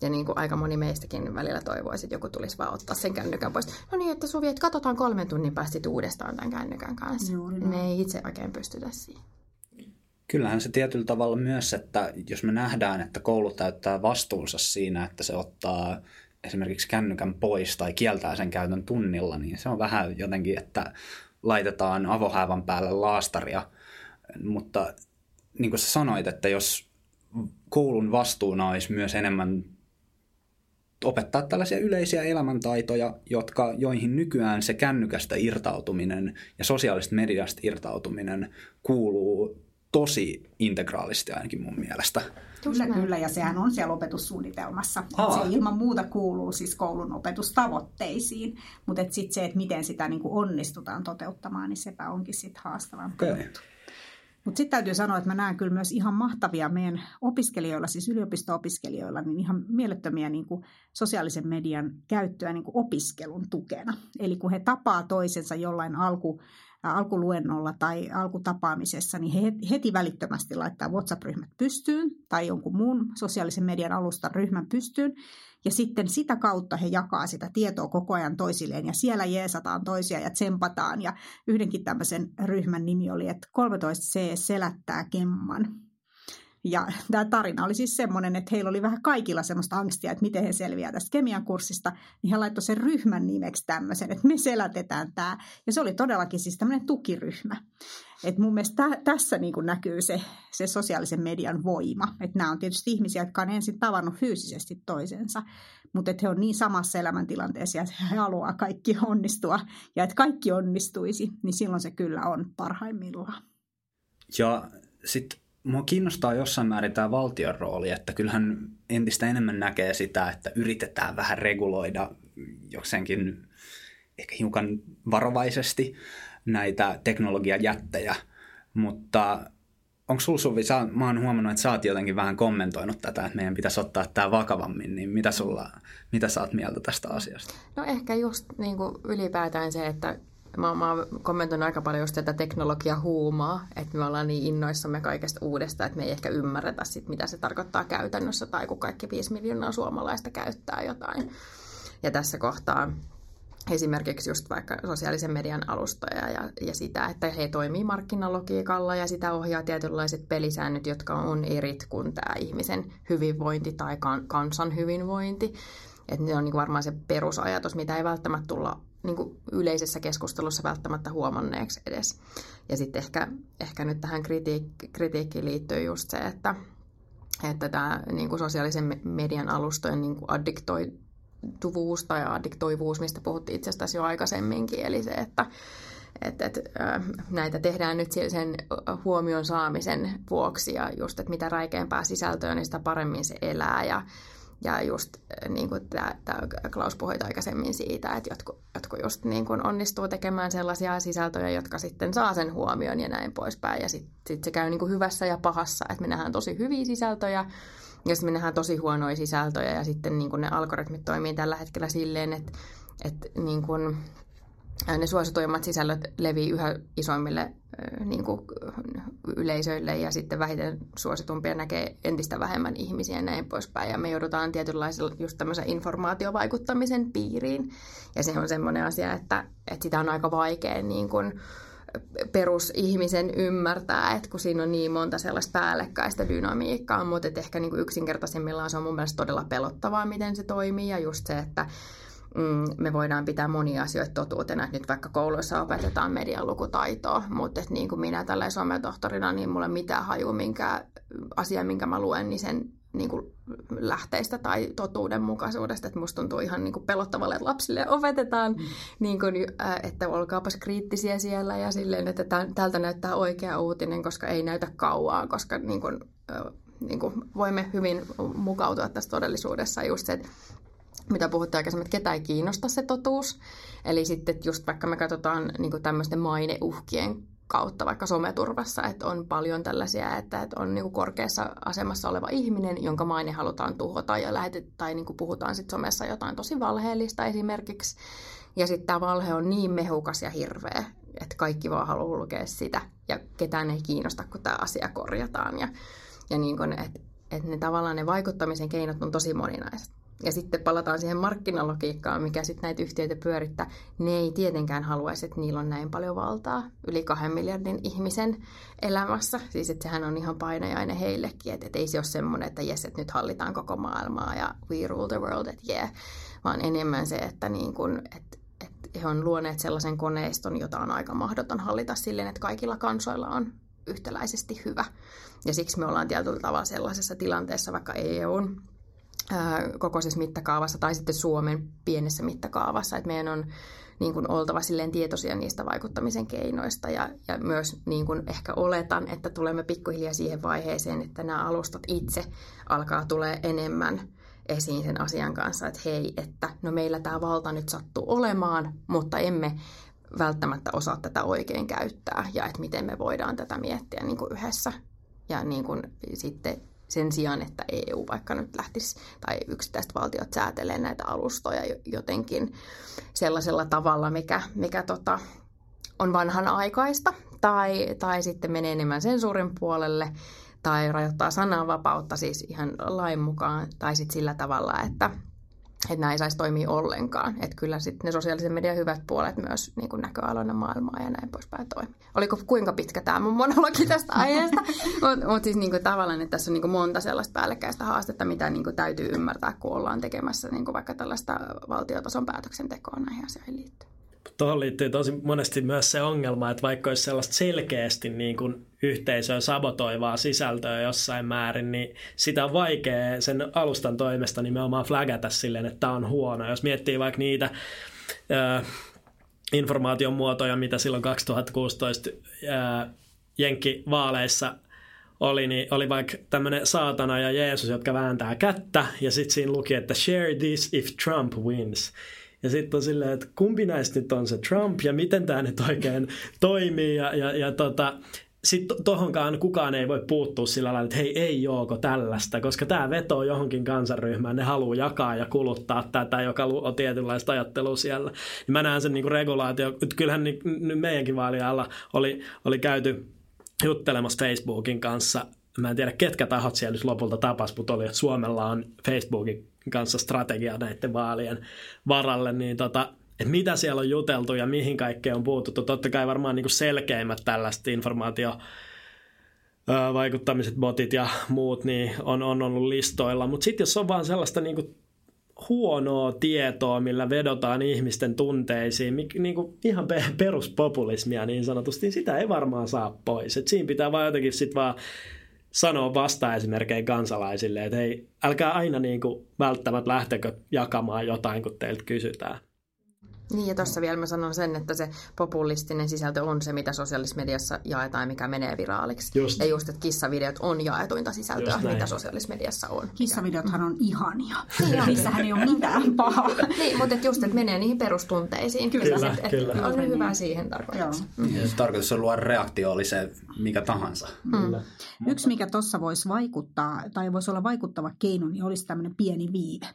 Speaker 4: Ja niin kuin aika moni meistäkin välillä toivoisi, että joku tulisi vaan ottaa sen kännykän pois. No niin, että Suvi, että katsotaan kolmen tunnin päästä uudestaan tämän kännykän kanssa. Juuri Me ei itse oikein pystytä siihen.
Speaker 2: Kyllähän se tietyllä tavalla myös, että jos me nähdään, että koulu täyttää vastuunsa siinä, että se ottaa esimerkiksi kännykän pois tai kieltää sen käytön tunnilla, niin se on vähän jotenkin, että laitetaan avohäävän päälle laastaria. Mutta niin kuin sä sanoit, että jos koulun vastuuna olisi myös enemmän opettaa tällaisia yleisiä elämäntaitoja, jotka, joihin nykyään se kännykästä irtautuminen ja sosiaalisesta mediasta irtautuminen kuuluu tosi integraalisti ainakin mun mielestä.
Speaker 3: Kyllä, kyllä, ja sehän on siellä opetussuunnitelmassa. Se ilman muuta kuuluu siis koulun opetustavoitteisiin, mutta sitten se, että miten sitä niin kuin onnistutaan toteuttamaan, niin sepä onkin sitten haastavampi okay. Mutta sitten täytyy sanoa, että mä näen kyllä myös ihan mahtavia meidän opiskelijoilla, siis yliopisto-opiskelijoilla, niin ihan mielettömiä niin kuin sosiaalisen median käyttöä niin kuin opiskelun tukena. Eli kun he tapaa toisensa jollain alku alkuluennolla tai alkutapaamisessa, niin he heti välittömästi laittaa WhatsApp-ryhmät pystyyn tai jonkun muun sosiaalisen median alustan ryhmän pystyyn. Ja sitten sitä kautta he jakaa sitä tietoa koko ajan toisilleen ja siellä jeesataan toisia ja tsempataan. Ja yhdenkin tämmöisen ryhmän nimi oli, että 13C selättää kemman. Ja [laughs] tämä tarina oli siis semmoinen, että heillä oli vähän kaikilla semmoista angstia, että miten he selviää tästä kemian kurssista, niin he laittoi sen ryhmän nimeksi tämmöisen, että me selätetään tämä. Ja se oli todellakin siis tämmöinen tukiryhmä. Et mun mielestä tä- tässä niin näkyy se, se sosiaalisen median voima. Että nämä on tietysti ihmisiä, jotka on ensin tavannut fyysisesti toisensa, mutta että he on niin samassa elämäntilanteessa ja he haluaa kaikki onnistua ja että kaikki onnistuisi, niin silloin se kyllä on parhaimmillaan.
Speaker 2: Ja sitten mua kiinnostaa jossain määrin tämä valtion rooli, että kyllähän entistä enemmän näkee sitä, että yritetään vähän reguloida jokseenkin ehkä hiukan varovaisesti näitä teknologiajättejä, mutta onko sulla Suvi, sä, mä oon huomannut, että sä oot jotenkin vähän kommentoinut tätä, että meidän pitäisi ottaa tämä vakavammin, niin mitä, sulla, mitä sä oot mieltä tästä asiasta?
Speaker 4: No ehkä just niin kuin ylipäätään se, että mä, mä oon kommentoinut aika paljon just tätä teknologia huumaa, että me ollaan niin innoissamme kaikesta uudesta, että me ei ehkä ymmärretä sit, mitä se tarkoittaa käytännössä, tai kun kaikki 5 miljoonaa suomalaista käyttää jotain. Ja tässä kohtaa esimerkiksi just vaikka sosiaalisen median alustoja ja, ja sitä, että he toimii markkinalogiikalla ja sitä ohjaa tietynlaiset pelisäännöt, jotka on erit kuin tämä ihmisen hyvinvointi tai kan, kansan hyvinvointi. Että ne on niin varmaan se perusajatus, mitä ei välttämättä tulla niin kuin yleisessä keskustelussa välttämättä huomanneeksi edes. Ja sitten ehkä, ehkä nyt tähän kritiik- kritiikkiin liittyy just se, että, että tämä niin kuin sosiaalisen median alustojen niin kuin addiktoituvuus tai addiktoivuus, mistä puhuttiin itse asiassa jo aikaisemminkin, eli se, että että, että näitä tehdään nyt sen huomion saamisen vuoksi ja just, että mitä räikeämpää sisältöä, niin sitä paremmin se elää ja ja just äh, niin kuin tämä, Klaus puhui aikaisemmin siitä, että jotkut, jotkut just niin kuin onnistuu tekemään sellaisia sisältöjä, jotka sitten saa sen huomioon ja näin poispäin. Ja sitten sit se käy niin kuin hyvässä ja pahassa, että me nähdään tosi hyviä sisältöjä ja sitten me nähdään tosi huonoja sisältöjä ja sitten niin kuin ne algoritmit toimii tällä hetkellä silleen, että, että niin kuin ne suosituimmat sisällöt levii yhä isoimmille niin kuin yleisöille ja sitten vähiten suositumpia näkee entistä vähemmän ihmisiä ja näin poispäin. Ja me joudutaan tietynlaisella just tämmöisen informaatiovaikuttamisen piiriin. Ja se on semmoinen asia, että, että sitä on aika vaikea niin kuin perusihmisen ymmärtää, että kun siinä on niin monta sellaista päällekkäistä dynamiikkaa, mutta ehkä niin kuin yksinkertaisimmillaan se on mun mielestä todella pelottavaa, miten se toimii ja just se, että mm, me voidaan pitää monia asioita totuutena, että nyt vaikka kouluissa opetetaan median lukutaitoa, mutta että niin kuin minä tällä sometohtorina, niin mulla ei mitään haju, minkä asia, minkä mä luen, niin sen niin kuin lähteistä tai totuudenmukaisuudesta, että musta tuntuu ihan niin kuin pelottavalle, että lapsille opetetaan, mm. niin kuin, että olkaapas kriittisiä siellä ja silleen, että tältä näyttää oikea uutinen, koska ei näytä kauaa, koska niin kuin, niin kuin voimme hyvin mukautua tässä todellisuudessa. Just se, että mitä puhuttiin aikaisemmin, että ketä ei kiinnosta se totuus. Eli sitten just vaikka me katsotaan niin tämmöisten maineuhkien kautta vaikka someturvassa, että on paljon tällaisia, että, että on niin korkeassa asemassa oleva ihminen, jonka maine halutaan tuhota ja lähetet, tai niin puhutaan sitten somessa jotain tosi valheellista esimerkiksi. Ja sitten tämä valhe on niin mehukas ja hirveä, että kaikki vaan haluaa lukea sitä ja ketään ei kiinnosta, kun tämä asia korjataan. Ja, ja niin kun, että, että ne tavallaan ne vaikuttamisen keinot on tosi moninaiset ja sitten palataan siihen markkinalogiikkaan, mikä sitten näitä yhtiöitä pyörittää. Ne ei tietenkään haluaisi, että niillä on näin paljon valtaa yli kahden miljardin ihmisen elämässä. Siis että sehän on ihan painajainen heillekin, että, että ei se ole semmoinen, että jes, että nyt hallitaan koko maailmaa ja we rule the world, että yeah. Vaan enemmän se, että, niin kun, että, että he on luoneet sellaisen koneiston, jota on aika mahdoton hallita silleen, että kaikilla kansoilla on yhtäläisesti hyvä. Ja siksi me ollaan tietyllä tavalla sellaisessa tilanteessa, vaikka EUn kokoisessa mittakaavassa tai sitten Suomen pienessä mittakaavassa, että meidän on niin kuin oltava silleen tietoisia niistä vaikuttamisen keinoista ja, ja myös niin kuin ehkä oletan, että tulemme pikkuhiljaa siihen vaiheeseen, että nämä alustat itse alkaa tulee enemmän esiin sen asian kanssa, että hei, että no meillä tämä valta nyt sattuu olemaan, mutta emme välttämättä osaa tätä oikein käyttää ja että miten me voidaan tätä miettiä niin kuin yhdessä. Ja niin kuin sitten sen sijaan, että EU vaikka nyt lähtisi tai yksittäiset valtiot säätelee näitä alustoja jotenkin sellaisella tavalla, mikä, mikä tota, on vanhanaikaista tai, tai sitten menee enemmän sensuurin puolelle tai rajoittaa sananvapautta siis ihan lain mukaan tai sitten sillä tavalla, että että näin ei saisi toimia ollenkaan. Että kyllä sitten ne sosiaalisen median hyvät puolet myös niin kuin näköaloina maailmaa ja näin poispäin toimii. Oliko kuinka pitkä tämä mun monologi tästä [laughs] aiheesta? Mutta mut siis niin kuin tavallaan, että tässä on niin kuin monta sellaista päällekkäistä haastetta, mitä niin kuin täytyy ymmärtää, kun ollaan tekemässä niin kuin vaikka tällaista valtiotason päätöksentekoa näihin asioihin liittyen.
Speaker 1: Tuohon liittyy tosi monesti myös se ongelma, että vaikka olisi sellaista selkeästi niin kuin yhteisöä sabotoivaa sisältöä jossain määrin, niin sitä on vaikea sen alustan toimesta nimenomaan flagata silleen, että tämä on huono. Jos miettii vaikka niitä äh, informaation muotoja, mitä silloin 2016 äh, Jenkki-vaaleissa oli, niin oli vaikka tämmöinen saatana ja Jeesus, jotka vääntää kättä, ja sitten siinä luki, että share this if Trump wins. Ja sitten on silleen, että kumpi näistä nyt on se Trump ja miten tämä nyt oikein toimii. Ja, ja, ja tota, sitten tohonkaan kukaan ei voi puuttua sillä lailla, että hei, ei jooko tällaista, koska tämä vetoo johonkin kansanryhmään, ne haluaa jakaa ja kuluttaa tätä, joka on tietynlaista ajattelua siellä. Niin mä näen sen niin kuin regulaatio, kyllähän niin, meidänkin vaalien alla oli, oli käyty juttelemassa Facebookin kanssa. Mä en tiedä ketkä tahot siellä nyt lopulta tapas, mutta oli, että Suomella on Facebookin kanssa strategia näiden vaalien varalle, niin tota, että mitä siellä on juteltu ja mihin kaikkeen on puututtu. Totta kai varmaan niin kuin selkeimmät tällaiset informaatio vaikuttamiset, botit ja muut, niin on, on ollut listoilla. Mutta sitten jos on vaan sellaista niin kuin huonoa tietoa, millä vedotaan ihmisten tunteisiin, niin kuin ihan peruspopulismia niin sanotusti, niin sitä ei varmaan saa pois. Et siinä pitää vaan jotenkin sitten vaan sanoa vasta esimerkiksi kansalaisille, että hei, älkää aina niin kuin välttämättä lähtekö jakamaan jotain, kun teiltä kysytään.
Speaker 4: Niin ja tuossa vielä mä sanon sen, että se populistinen sisältö on se, mitä sosiaalisessa mediassa jaetaan, mikä menee viraaliksi. Just. Ja just, että kissavideot on jaetuinta sisältöä, mitä sosiaalisessa mediassa on.
Speaker 3: Kissavideothan on ihania. Niin Niissähän ei ole mitään pahaa.
Speaker 4: niin, mutta et just, että menee niihin perustunteisiin.
Speaker 1: Kyllä,
Speaker 4: että
Speaker 1: kyllä.
Speaker 4: On niin. hyvä siihen tarkoitukseen.
Speaker 2: Mm. Tarkoitus on luoda reaktio oli se mikä tahansa. Mm.
Speaker 3: Yksi, mikä tuossa voisi vaikuttaa, tai voisi olla vaikuttava keino, niin olisi tämmöinen pieni viive.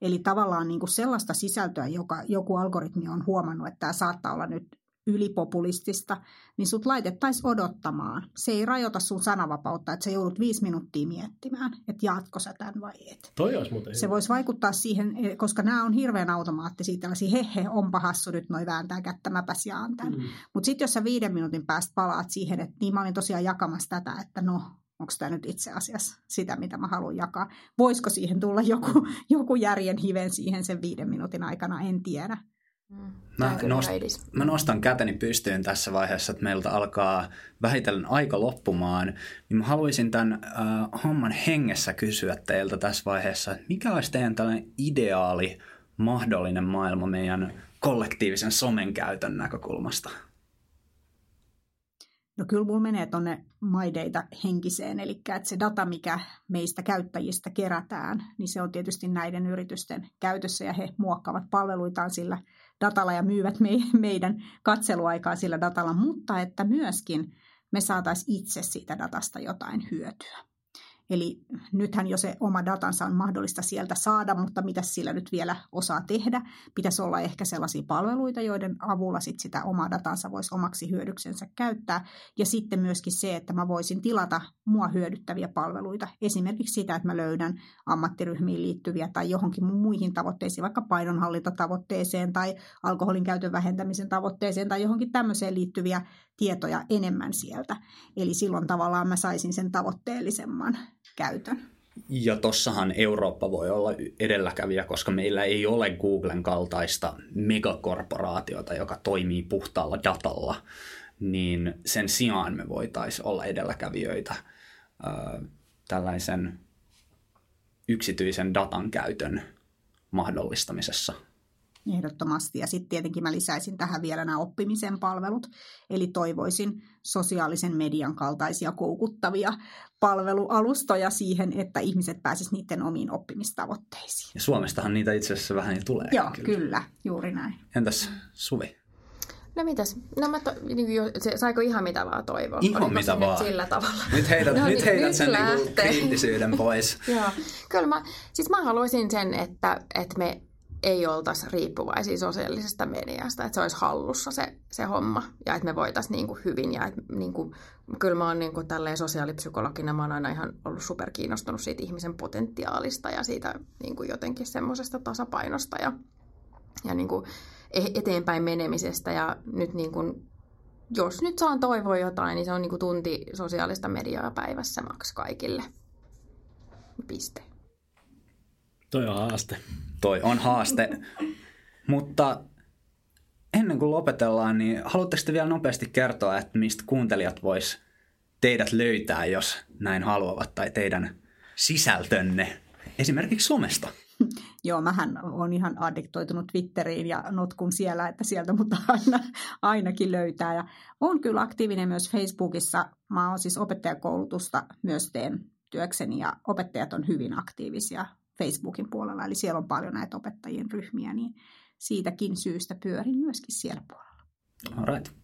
Speaker 3: Eli tavallaan niin kuin sellaista sisältöä, joka joku algoritmi on huomannut, että tämä saattaa olla nyt ylipopulistista, niin sut laitettaisiin odottamaan. Se ei rajoita sun sananvapautta, että sä joudut viisi minuuttia miettimään, että jaatko sä tämän vai et.
Speaker 1: Toi olisi muuten
Speaker 3: Se voisi vaikuttaa siihen, e, koska nämä on hirveän automaattisia, tällaisia he he, onpa hassu nyt noi vääntää kättä, mäpäs jaan tämän. Mm. Mutta sitten jos sä viiden minuutin päästä palaat siihen, että niin mä olin tosiaan jakamassa tätä, että no onko tämä nyt itse asiassa sitä, mitä mä haluan jakaa. Voisiko siihen tulla joku, [laughs] joku järjen hiven siihen sen viiden minuutin aikana, en tiedä.
Speaker 2: Mm. Mä, nost, mä nostan käteni pystyyn tässä vaiheessa, että meiltä alkaa vähitellen aika loppumaan. Niin mä haluaisin tämän äh, homman hengessä kysyä teiltä tässä vaiheessa, että mikä olisi teidän tällainen ideaali mahdollinen maailma meidän kollektiivisen somen käytön näkökulmasta?
Speaker 3: No kyllä mulla menee tuonne maideita henkiseen, eli että se data, mikä meistä käyttäjistä kerätään, niin se on tietysti näiden yritysten käytössä ja he muokkaavat palveluitaan sillä datalla ja myyvät me, meidän katseluaikaa sillä datalla, mutta että myöskin me saataisiin itse siitä datasta jotain hyötyä. Eli nythän jo se oma datansa on mahdollista sieltä saada, mutta mitä sillä nyt vielä osaa tehdä? Pitäisi olla ehkä sellaisia palveluita, joiden avulla sit sitä omaa datansa voisi omaksi hyödyksensä käyttää. Ja sitten myöskin se, että mä voisin tilata mua hyödyttäviä palveluita. Esimerkiksi sitä, että mä löydän ammattiryhmiin liittyviä tai johonkin muihin tavoitteisiin, vaikka painonhallintatavoitteeseen tai alkoholin käytön vähentämisen tavoitteeseen tai johonkin tämmöiseen liittyviä tietoja enemmän sieltä. Eli silloin tavallaan mä saisin sen tavoitteellisemman käytön.
Speaker 2: Ja tossahan Eurooppa voi olla edelläkävijä, koska meillä ei ole Googlen kaltaista megakorporaatiota, joka toimii puhtaalla datalla, niin sen sijaan me voitaisiin olla edelläkävijöitä tällaisen yksityisen datan käytön mahdollistamisessa –
Speaker 3: Ehdottomasti. Ja sitten tietenkin mä lisäisin tähän vielä nämä oppimisen palvelut. Eli toivoisin sosiaalisen median kaltaisia koukuttavia palvelualustoja siihen, että ihmiset pääsisivät niiden omiin oppimistavoitteisiin.
Speaker 2: Ja Suomestahan niitä itse asiassa vähän jo tulee.
Speaker 3: Joo, kyllä. kyllä, juuri näin.
Speaker 2: Entäs Suvi?
Speaker 4: No mitäs? No mä to, niin jo, se, saiko ihan mitä vaan toivoa?
Speaker 2: Ihan Oliko mitä vaan.
Speaker 4: Sillä tavalla?
Speaker 2: Nyt heität, no, nyt heität nyt sen niin kriittisyyden pois. [laughs]
Speaker 4: Joo. Kyllä mä, siis mä haluaisin sen, että, että me ei oltaisi riippuvaisia sosiaalisesta mediasta, että se olisi hallussa se, se homma ja että me voitaisiin niin kuin hyvin. Ja että, niin kuin, kyllä mä oon niin kuin tälleen sosiaalipsykologina, mä oon aina ihan ollut super kiinnostunut siitä ihmisen potentiaalista ja siitä niin kuin jotenkin semmoisesta tasapainosta ja, ja niin kuin e-, eteenpäin menemisestä. Ja nyt niin kuin, jos nyt saan toivoa jotain, niin se on niin kuin tunti sosiaalista mediaa päivässä maks kaikille. Piste.
Speaker 1: Toi on haaste.
Speaker 2: Toi on haaste. [laughs] Mutta ennen kuin lopetellaan, niin haluatteko te vielä nopeasti kertoa, että mistä kuuntelijat vois teidät löytää, jos näin haluavat, tai teidän sisältönne esimerkiksi somesta? [laughs]
Speaker 3: Joo, mähän on ihan addiktoitunut Twitteriin ja notkun siellä, että sieltä mutta aina, ainakin löytää. Ja on kyllä aktiivinen myös Facebookissa. Mä oon siis opettajakoulutusta myös teen työkseni ja opettajat on hyvin aktiivisia Facebookin puolella, eli siellä on paljon näitä opettajien ryhmiä, niin siitäkin syystä pyörin myöskin siellä puolella.
Speaker 2: Alright.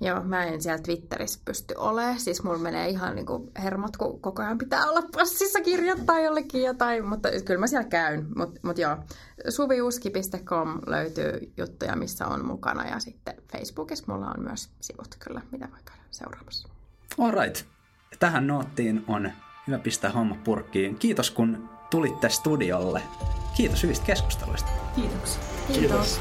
Speaker 4: Joo, mä en siellä Twitterissä pysty olemaan. Siis mulla menee ihan niin kuin hermot, kun koko ajan pitää olla passissa kirjoittaa jollekin jotain. Mutta kyllä mä siellä käyn. Mutta mut joo, suviuski.com löytyy juttuja, missä on mukana. Ja sitten Facebookissa mulla on myös sivut kyllä, mitä voi käydä seuraamassa.
Speaker 2: Alright. Tähän noottiin on hyvä pistää homma purkkiin. Kiitos kun tulitte studiolle. Kiitos hyvistä keskusteluista.
Speaker 3: Kiitoksia.
Speaker 4: Kiitos.
Speaker 1: Kiitos.